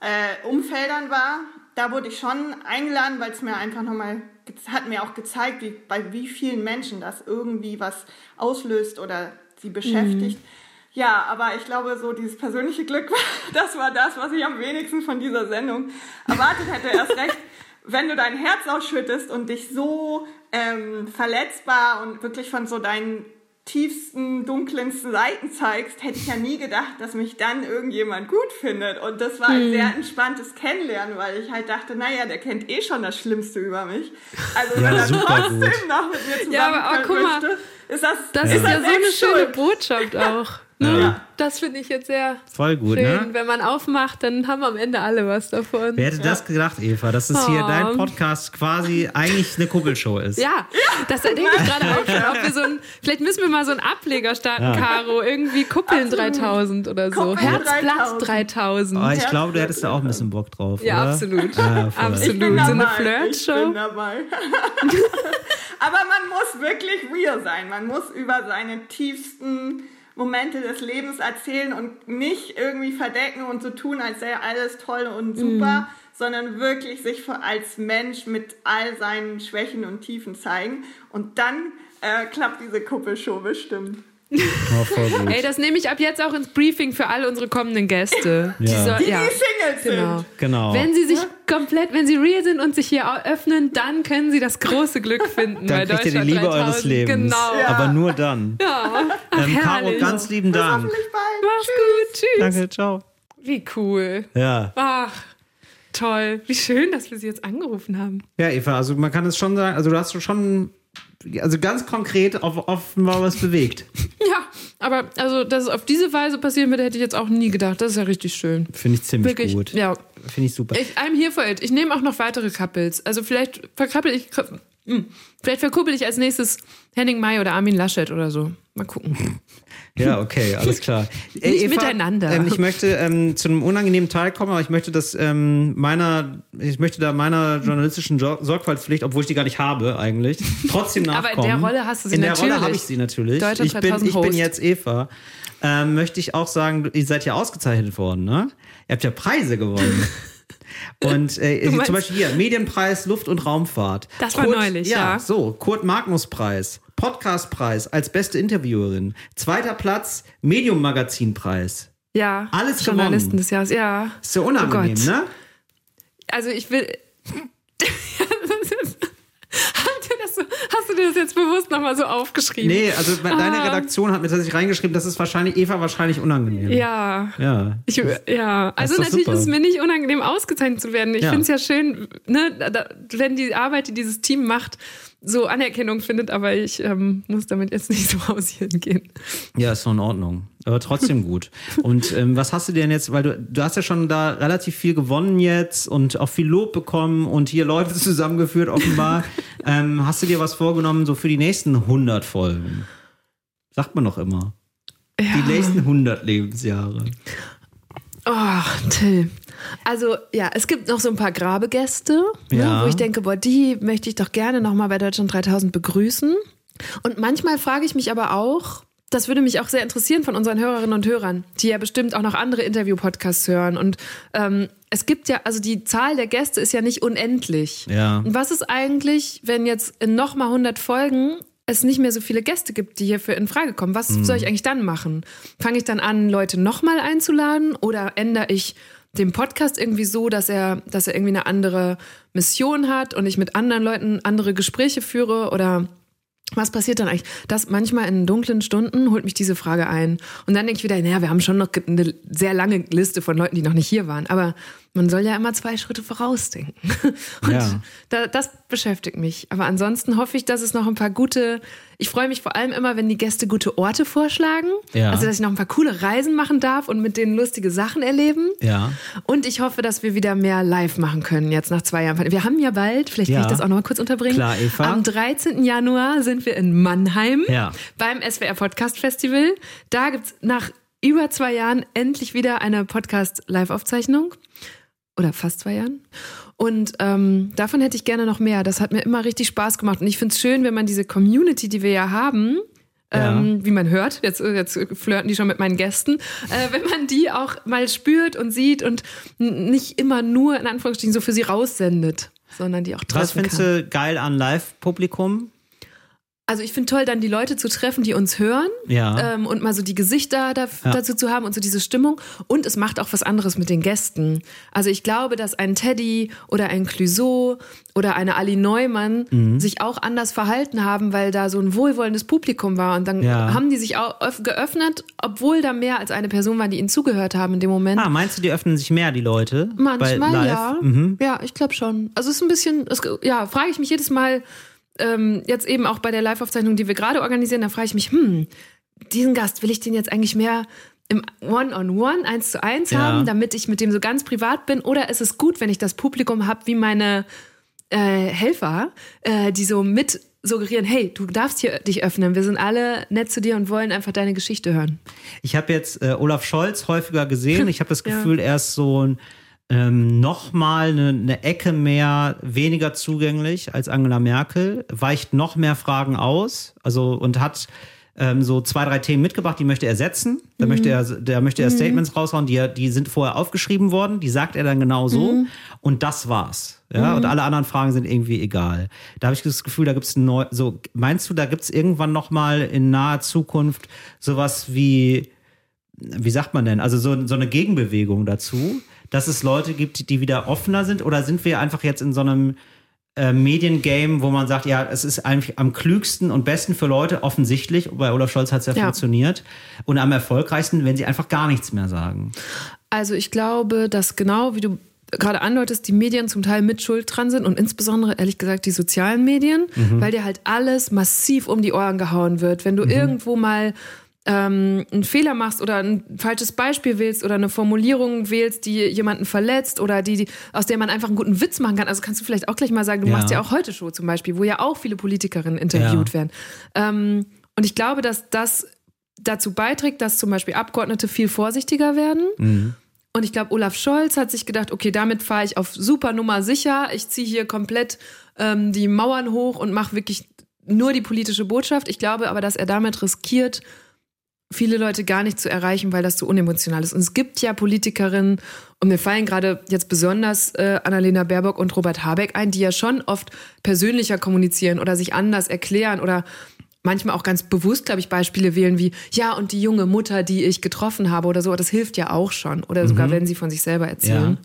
äh, Umfeldern war. Da wurde ich schon eingeladen, weil es mir einfach nochmal, hat mir auch gezeigt, wie, bei wie vielen Menschen das irgendwie was auslöst oder sie beschäftigt. Ja, aber ich glaube, so dieses persönliche Glück, das war das, was ich am wenigsten von dieser Sendung erwartet hätte. Erst recht, wenn du dein Herz ausschüttest und dich so ähm, verletzbar und wirklich von so deinen tiefsten, dunklensten Seiten zeigst, hätte ich ja nie gedacht, dass mich dann irgendjemand gut findet. Und das war ein Hm. sehr entspanntes Kennenlernen, weil ich halt dachte, naja, der kennt eh schon das Schlimmste über mich. Also Ja, wenn er trotzdem gut. noch mit mir zusammen Ja, aber mal, möchte, ist das, Das ist ist ja so eine schöne. Botschaft auch. Ne? Ja. Das finde ich jetzt sehr Voll gut, schön. ne? Wenn man aufmacht, dann haben am Ende alle was davon. Wer hätte das gedacht, Eva, dass es hier Oh. dein Podcast quasi eigentlich eine Kuppelshow ist? Ja, das denke ich gerade auch schon. Ob wir so ein, vielleicht müssen wir mal so einen Ableger starten, Ja. Caro. Irgendwie Kuppeln 3000 oder so. Herzplatz 3000. 3000. Oh, ich glaube, du hättest da auch ein bisschen Bock drauf, Ja, oder? absolut. Ja, voll. Absolut. Ich bin So eine. Flirtshow. Ich bin dabei. Aber man muss wirklich real sein. Man muss über seine tiefsten Momente des Lebens erzählen und nicht irgendwie verdecken und so tun, als sei alles toll und super, sondern wirklich sich als Mensch mit all seinen Schwächen und Tiefen zeigen. Und dann äh, klappt diese Kuppelshow bestimmt. Ey, das nehme ich ab jetzt auch ins Briefing für alle unsere kommenden Gäste. Ja. soll- Die, ja. die Singles Genau. sind. Genau. Wenn sie sich komplett, wenn sie real sind und sich hier öffnen, dann können sie das große Glück finden bei Dann kriegt ihr die Liebe 3000. eures Lebens. Genau. Aber nur dann. Ja. Ähm, Caro, herrlich. ganz lieben Dank. Bald. Mach's gut. Tschüss. Danke, ciao. Wie cool. Ja. Ach, toll. Wie schön, dass wir sie jetzt angerufen haben. Ja, Eva, also man kann es schon sagen, also du hast schon, also ganz konkret auf, offenbar was bewegt. Ja, aber also, dass es auf diese Weise passieren würde, hätte ich jetzt auch nie gedacht. Das ist ja richtig schön. Finde ich ziemlich Wirklich, gut. ja. Finde ich super. Ich, I'm here for it. Ich nehme auch noch weitere Couples. Also vielleicht verkappel ich, hm, vielleicht verkuppel ich als nächstes Henning May oder Armin Laschet oder so. Mal gucken. Ja, okay, alles klar. Äh, Nicht miteinander. Ähm, ich möchte ähm, zu einem unangenehmen Teil kommen, aber ich möchte das ähm, meiner, ich möchte da meiner journalistischen Jo- Sorgfaltspflicht, obwohl ich die gar nicht habe eigentlich, trotzdem Aber nachkommen. in der Rolle hast du sie In der natürlich. Rolle habe ich sie natürlich. Deutscher ich bin, 3000 ich bin jetzt Eva. Ähm, möchte ich auch sagen, ihr seid ja ausgezeichnet worden, ne? Ihr habt ja Preise gewonnen. Und äh, zum Beispiel hier, Medienpreis Luft- und Raumfahrt. Das war Kurt, neulich, ja. ja. So, Kurt Magnus Preis, Podcastpreis als beste Interviewerin, zweiter Platz, Medium Magazin Preis. Ja. Alles Journalisten gewonnen. des Jahres, ja. Ist ja unangenehm, Oh Gott. ne? Also ich will. Das so, hast du dir das jetzt bewusst nochmal so aufgeschrieben? Nee, also deine Ah. Redaktion hat mir tatsächlich reingeschrieben, das ist wahrscheinlich Eva wahrscheinlich unangenehm. Ja. Ja. Ich, ja, also doch natürlich super. ist es mir nicht unangenehm, ausgezeichnet zu werden. Ich Ja. finde es ja schön, ne, da, wenn die Arbeit, die dieses Team macht, so Anerkennung findet, aber ich ähm, muss damit jetzt nicht so hausieren gehen. Ja, ist doch in Ordnung. Aber trotzdem gut. Und ähm, was hast du denn jetzt, weil du, du hast ja schon da relativ viel gewonnen jetzt und auch viel Lob bekommen und hier Leute zusammengeführt offenbar. ähm, hast du dir was vorgenommen so für die nächsten 100 Folgen? Sagt man doch immer. Die nächsten 100 Lebensjahre. Ach, Till. Also ja, es gibt noch so ein paar Grabegäste, Ja. ne, wo ich denke, boah, die möchte ich doch gerne nochmal bei Deutschland 3000 begrüßen. Und manchmal frage ich mich aber auch, das würde mich auch sehr interessieren von unseren Hörerinnen und Hörern, die ja bestimmt auch noch andere Interview-Podcasts hören. Und ähm, es gibt ja, also die Zahl der Gäste ist ja nicht unendlich. Ja. Und was ist eigentlich, wenn jetzt in nochmal 100 Folgen es nicht mehr so viele Gäste gibt, die hierfür in Frage kommen, was Mhm. soll ich eigentlich dann machen? Fange ich dann an, Leute nochmal einzuladen oder ändere ich den Podcast irgendwie so, dass er, dass er irgendwie eine andere Mission hat und ich mit anderen Leuten andere Gespräche führe oder was passiert dann eigentlich? Das manchmal in dunklen Stunden holt mich diese Frage ein. Und dann denke ich wieder, naja, wir haben schon noch eine sehr lange Liste von Leuten, die noch nicht hier waren. Aber man soll ja immer zwei Schritte vorausdenken. Und Ja. da, das beschäftigt mich. Aber ansonsten hoffe ich, dass es noch ein paar gute, ich freue mich vor allem immer, wenn die Gäste gute Orte vorschlagen. Ja. Also, dass ich noch ein paar coole Reisen machen darf und mit denen lustige Sachen erleben. Ja. Und ich hoffe, dass wir wieder mehr live machen können, jetzt nach zwei Jahren. Wir haben ja bald, vielleicht kann ich das auch noch mal kurz unterbringen. Klar, Eva. Am 13. Januar sind wir in Mannheim beim SWR Podcast Festival. Da gibt's nach über zwei Jahren endlich wieder eine Podcast-Live-Aufzeichnung. Oder fast zwei Jahren. Und ähm, davon hätte ich gerne noch mehr. Das hat mir immer richtig Spaß gemacht. Und ich finde es schön, wenn man diese Community, die wir ja haben, Ja. ähm, wie man hört, jetzt, jetzt flirten die schon mit meinen Gästen, äh, wenn man die auch mal spürt und sieht und nicht immer nur in Anführungsstrichen so für sie raussendet, sondern die auch treffen Was findest kann. du geil an Live-Publikum? Also ich finde toll, dann die Leute zu treffen, die uns hören Ja. ähm, und mal so die Gesichter da, Ja. dazu zu haben und so diese Stimmung. Und es macht auch was anderes mit den Gästen. Also ich glaube, dass ein Teddy oder ein Clouseau oder eine Ali Neumann Mhm. sich auch anders verhalten haben, weil da so ein wohlwollendes Publikum war. Und dann Ja. haben die sich auch öff- geöffnet, obwohl da mehr als eine Person war, die ihnen zugehört haben in dem Moment. Ah, meinst du, die öffnen sich mehr, die Leute? Manchmal ja. Mhm. Ja, ich glaube schon. Also es ist ein bisschen, es, ja, frage ich mich jedes Mal, ähm, jetzt eben auch bei der Live-Aufzeichnung, die wir gerade organisieren, da frage ich mich, hm, diesen Gast, will ich den jetzt eigentlich mehr im One-on-One, eins zu eins Ja. haben, damit ich mit dem so ganz privat bin? Oder ist es gut, wenn ich das Publikum habe wie meine äh, Helfer, äh, die so mit suggerieren, hey, du darfst hier dich öffnen, wir sind alle nett zu dir und wollen einfach deine Geschichte hören. Ich habe jetzt äh, Olaf Scholz häufiger gesehen. Ich habe das Ja. Gefühl, er ist so ein ähm, noch mal eine, eine Ecke mehr weniger zugänglich als Angela Merkel, weicht noch mehr Fragen aus, also und hat ähm, so zwei, drei Themen mitgebracht, die möchte er setzen. Da Mhm. möchte er, da möchte er Mhm. Statements raushauen, die, er- die sind vorher aufgeschrieben worden, die sagt er dann genau so Mhm. und das war's. Ja, Mhm. und alle anderen Fragen sind irgendwie egal. Da habe ich das Gefühl, da gibt's neu, so, meinst du, da gibt's irgendwann noch mal in naher Zukunft sowas wie, wie sagt man denn, also so, so eine Gegenbewegung dazu, dass es Leute gibt, die wieder offener sind oder sind wir einfach jetzt in so einem äh, Mediengame, wo man sagt, ja, es ist eigentlich am klügsten und besten für Leute offensichtlich, bei Olaf Scholz hat es ja, Ja. funktioniert, und am erfolgreichsten, wenn sie einfach gar nichts mehr sagen. Also ich glaube, dass genau wie du gerade andeutest, die Medien zum Teil mit Schuld dran sind und insbesondere ehrlich gesagt die sozialen Medien, Mhm. weil dir halt alles massiv um die Ohren gehauen wird. Wenn du irgendwo mal ähm, einen Fehler machst oder ein falsches Beispiel wählst oder eine Formulierung wählst, die jemanden verletzt oder die, die aus der man einfach einen guten Witz machen kann. Also kannst du vielleicht auch gleich mal sagen, du Ja. machst ja auch heute Show zum Beispiel, wo ja auch viele Politikerinnen interviewt Ja. werden. Ähm, und ich glaube, dass das dazu beiträgt, dass zum Beispiel Abgeordnete viel vorsichtiger werden. Mhm. Und ich glaube, Olaf Scholz hat sich gedacht, okay, damit fahre ich auf super Nummer sicher. Ich ziehe hier komplett ähm, die Mauern hoch und mache wirklich nur die politische Botschaft. Ich glaube aber, dass er damit riskiert, viele Leute gar nicht zu erreichen, weil das so unemotional ist. Und es gibt ja Politikerinnen, und mir fallen gerade jetzt besonders äh, Annalena Baerbock und Robert Habeck ein, die ja schon oft persönlicher kommunizieren oder sich anders erklären oder manchmal auch ganz bewusst, glaube ich, Beispiele wählen wie, ja, und die junge Mutter, die ich getroffen habe oder so, das hilft ja auch schon. Oder sogar, Mhm. wenn sie von sich selber erzählen.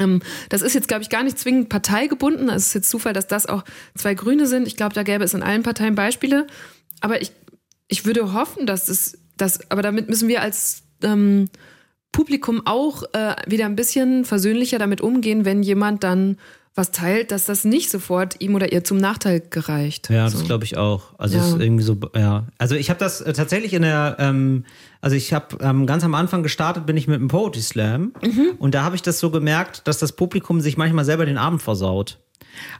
Ähm, das ist jetzt, glaube ich, gar nicht zwingend parteigebunden. Es ist jetzt Zufall, dass das auch zwei Grüne sind. Ich glaube, da gäbe es in allen Parteien Beispiele. Aber ich, ich würde hoffen, dass es, dass, aber damit müssen wir als ähm, Publikum auch äh, wieder ein bisschen versöhnlicher damit umgehen, wenn jemand dann was teilt, dass das nicht sofort ihm oder ihr zum Nachteil gereicht. Ja, So. das glaube ich auch. Also Ja. es ist irgendwie so, ja. Also ich habe das äh, tatsächlich in der, ähm, also ich habe ähm, ganz am Anfang gestartet, bin ich mit einem Poetry Slam Mhm. und da habe ich das so gemerkt, dass das Publikum sich manchmal selber den Abend versaut.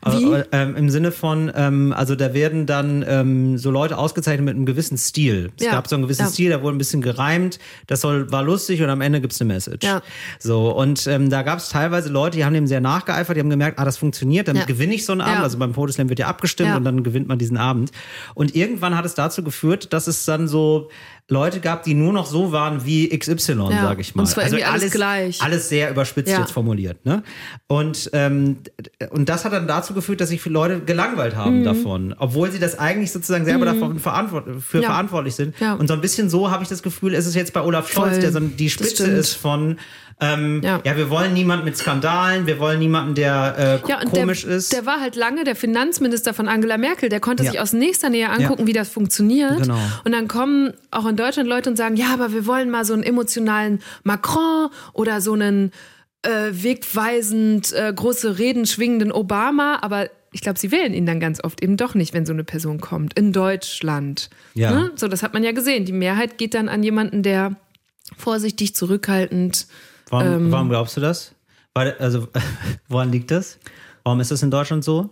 Wie? Äh, ähm, Im Sinne von, ähm, also da werden dann ähm, so Leute ausgezeichnet mit einem gewissen Stil. Es Ja, gab so einen gewissen ja. Stil, da wurde ein bisschen gereimt, das soll, war lustig und am Ende gibt's eine Message. Ja. So, und ähm, da gab es teilweise Leute, die haben dem sehr nachgeeifert, die haben gemerkt, ah, das funktioniert, dann Ja. gewinne ich so einen Abend. Also beim Podeslam wird ja abgestimmt und dann gewinnt man diesen Abend. Und irgendwann hat es dazu geführt, dass es dann so Leute gab, die nur noch so waren wie XY, Ja. sage ich mal. Also Und zwar irgendwie alles gleich. Alles sehr überspitzt Ja. jetzt formuliert. Ne? Und, ähm, und das hat dann dazu geführt, dass sich viele Leute gelangweilt haben Mhm. davon, obwohl sie das eigentlich sozusagen selber Mhm. davon verantwort für Ja. verantwortlich sind. Und so ein bisschen so habe ich das Gefühl, ist es jetzt bei Olaf Scholz, Voll. der so die Spitze ist von ähm, ja. wir wollen niemanden mit Skandalen, wir wollen niemanden, der äh, Ja, und komisch der, ist. der war halt lange der Finanzminister von Angela Merkel. Der konnte Ja. sich aus nächster Nähe angucken, Ja. wie das funktioniert. Genau. Und dann kommen auch in Deutschland Leute und sagen, ja, aber wir wollen mal so einen emotionalen Macron oder so einen äh, wegweisend äh, große Reden schwingenden Obama. Aber ich glaube, sie wählen ihn dann ganz oft eben doch nicht, wenn so eine Person kommt. In Deutschland. Ja. Ne? So, das hat man ja gesehen. Die Mehrheit geht dann an jemanden, der vorsichtig, zurückhaltend. Warum, ähm, warum glaubst du das? Weil, also, woran liegt das? Warum ist das in Deutschland so?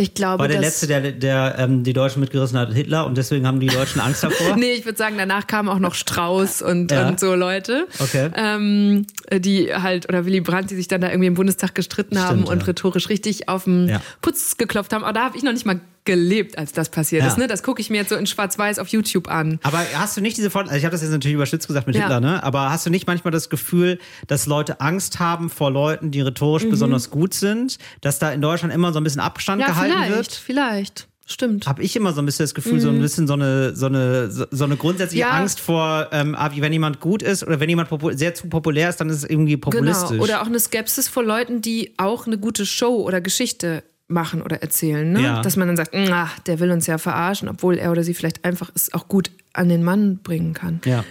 Ich glaube, War der Letzte, der, der ähm, die Deutschen mitgerissen hat, Hitler und deswegen haben die Deutschen Angst davor? nee, ich würde sagen, danach kamen auch noch Strauß und, Ja. und so Leute. Okay. Ähm, die halt, oder Willy Brandt, die sich dann da irgendwie im Bundestag gestritten haben und ja. rhetorisch richtig auf den Ja. Putz geklopft haben. Aber da habe ich noch nicht mal gelebt, als das passiert ist. Ne? Das gucke ich mir jetzt so in Schwarz-Weiß auf YouTube an. Aber hast du nicht diese Vorstellung, also ich habe das jetzt natürlich überspitzt gesagt mit. Hitler, ne? Aber hast du nicht manchmal das Gefühl, dass Leute Angst haben vor Leuten, die rhetorisch Mhm. besonders gut sind, dass da in Deutschland immer so ein bisschen Abstand Ja, gehalten vielleicht, wird? vielleicht. Stimmt. Habe ich immer so ein bisschen das Gefühl, so ein Mhm. bisschen so eine, so eine, so eine grundsätzliche Ja. Angst vor, ähm, ah, wie wenn jemand gut ist oder wenn jemand sehr zu populär ist, dann ist es irgendwie populistisch. Genau. Oder auch eine Skepsis vor Leuten, die auch eine gute Show oder Geschichte machen oder erzählen. Ne? Ja. Dass man dann sagt, ach, der will uns ja verarschen, obwohl er oder sie vielleicht einfach es auch gut an den Mann bringen kann. Ja.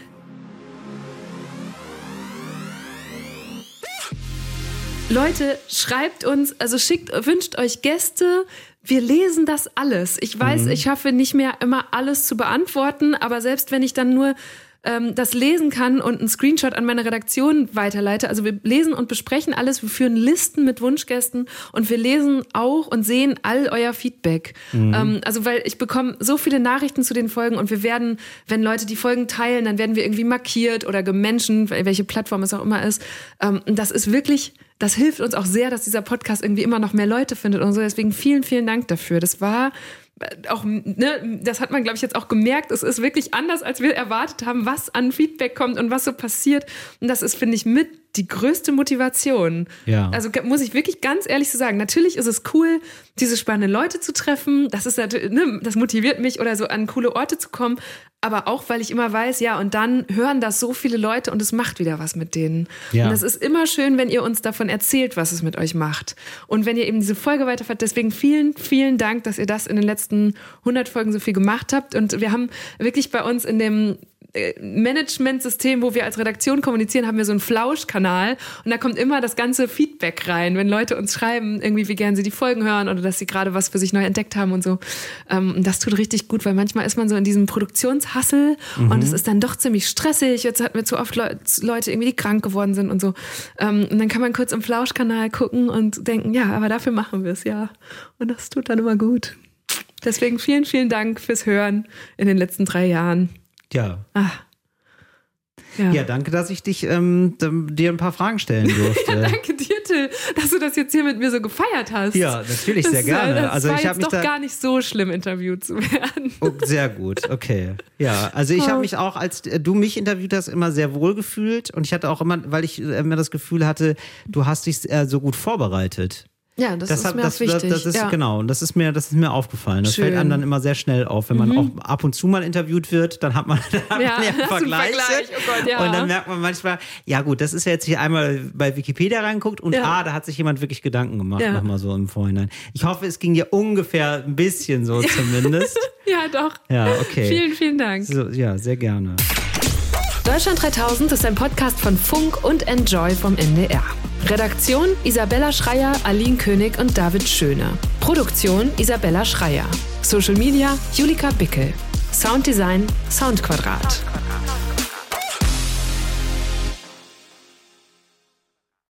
Leute, schreibt uns, also schickt, wünscht euch Gäste. Wir lesen das alles. Ich weiß, Mhm. ich schaffe nicht mehr immer alles zu beantworten, aber selbst wenn ich dann nur ähm, das lesen kann und einen Screenshot an meine Redaktion weiterleite, also wir lesen und besprechen alles, wir führen Listen mit Wunschgästen und wir lesen auch und sehen all euer Feedback. Mhm. Ähm, also weil ich bekomme so viele Nachrichten zu den Folgen und wir werden, wenn Leute die Folgen teilen, dann werden wir irgendwie markiert oder gemenschen, welche Plattform es auch immer ist. Ähm, das ist wirklich, das hilft uns auch sehr, dass dieser Podcast irgendwie immer noch mehr Leute findet und so. Deswegen vielen, vielen Dank dafür. Das war auch, ne, das hat man, glaube ich, jetzt auch gemerkt. Es ist wirklich anders, als wir erwartet haben, was an Feedback kommt und was so passiert. Und das ist, finde ich, mit die größte Motivation. Ja. Also muss ich wirklich ganz ehrlich so sagen, natürlich ist es cool, diese spannenden Leute zu treffen. Das ist natürlich, ne, das motiviert mich oder so an coole Orte zu kommen. Aber auch, weil ich immer weiß, ja, und dann hören das so viele Leute und es macht wieder was mit denen. Ja. Und es ist immer schön, wenn ihr uns davon erzählt, was es mit euch macht. Und wenn ihr eben diese Folge weiterfahrt. Deswegen vielen, vielen Dank, dass ihr das in den letzten 100 Folgen so viel gemacht habt. Und wir haben wirklich bei uns in dem Management-System, wo wir als Redaktion kommunizieren, haben wir so einen Flausch-Kanal und da kommt immer das ganze Feedback rein, wenn Leute uns schreiben, irgendwie wie gern sie die Folgen hören oder dass sie gerade was für sich neu entdeckt haben und so. Ähm, und das tut richtig gut, weil manchmal ist man so in diesem Produktionshassel Mhm. und es ist dann doch ziemlich stressig. Jetzt hatten wir zu oft Leu Leute irgendwie, die krank geworden sind und so. Ähm, und dann kann man kurz im Flausch-Kanal gucken und denken, ja, aber dafür machen wir es, ja. Und das tut dann immer gut. Deswegen vielen, vielen Dank fürs Hören in den letzten drei Jahren. Ja. Ah. Ja. Ja. danke, dass ich dich ähm, dir ein paar Fragen stellen durfte. Ja, danke dir, Till, dass du das jetzt hier mit mir so gefeiert hast. Ja, natürlich, sehr das, gerne. Das Also war ich hab jetzt mich doch da- gar nicht so schlimm, interviewt zu werden. Oh, sehr gut, okay. Ja, also ich Oh. habe mich auch, als äh, du mich interviewt hast, immer sehr wohl gefühlt und ich hatte auch immer, weil ich äh, immer das Gefühl hatte, du hast dich äh, so gut vorbereitet. Ja, das, ist hat- mir das, auch wichtig. Das, das ist ja. genau, und das ist mir, das ist mir aufgefallen. Das Schön. fällt einem dann immer sehr schnell auf, wenn man Mhm. auch ab und zu mal interviewt wird, dann hat man, dann hat Ja, man ja Vergleiche. Vergleich, oh Gott, ja. Und dann merkt man manchmal, ja gut, das ist ja jetzt hier einmal bei Wikipedia reinguckt und Ja. ah, da hat sich jemand wirklich Gedanken gemacht, Ja. nochmal so im Vorhinein. Ich hoffe, es ging dir ungefähr ein bisschen so zumindest. Ja, doch. Ja, okay. Vielen, vielen Dank. So, ja, sehr gerne. Deutschland 3000 ist ein Podcast von Funk und Enjoy vom NDR. Redaktion Isabella Schreier, Aline König und David Schöne. Produktion Isabella Schreier. Social Media Julika Bickel. Sounddesign Soundquadrat.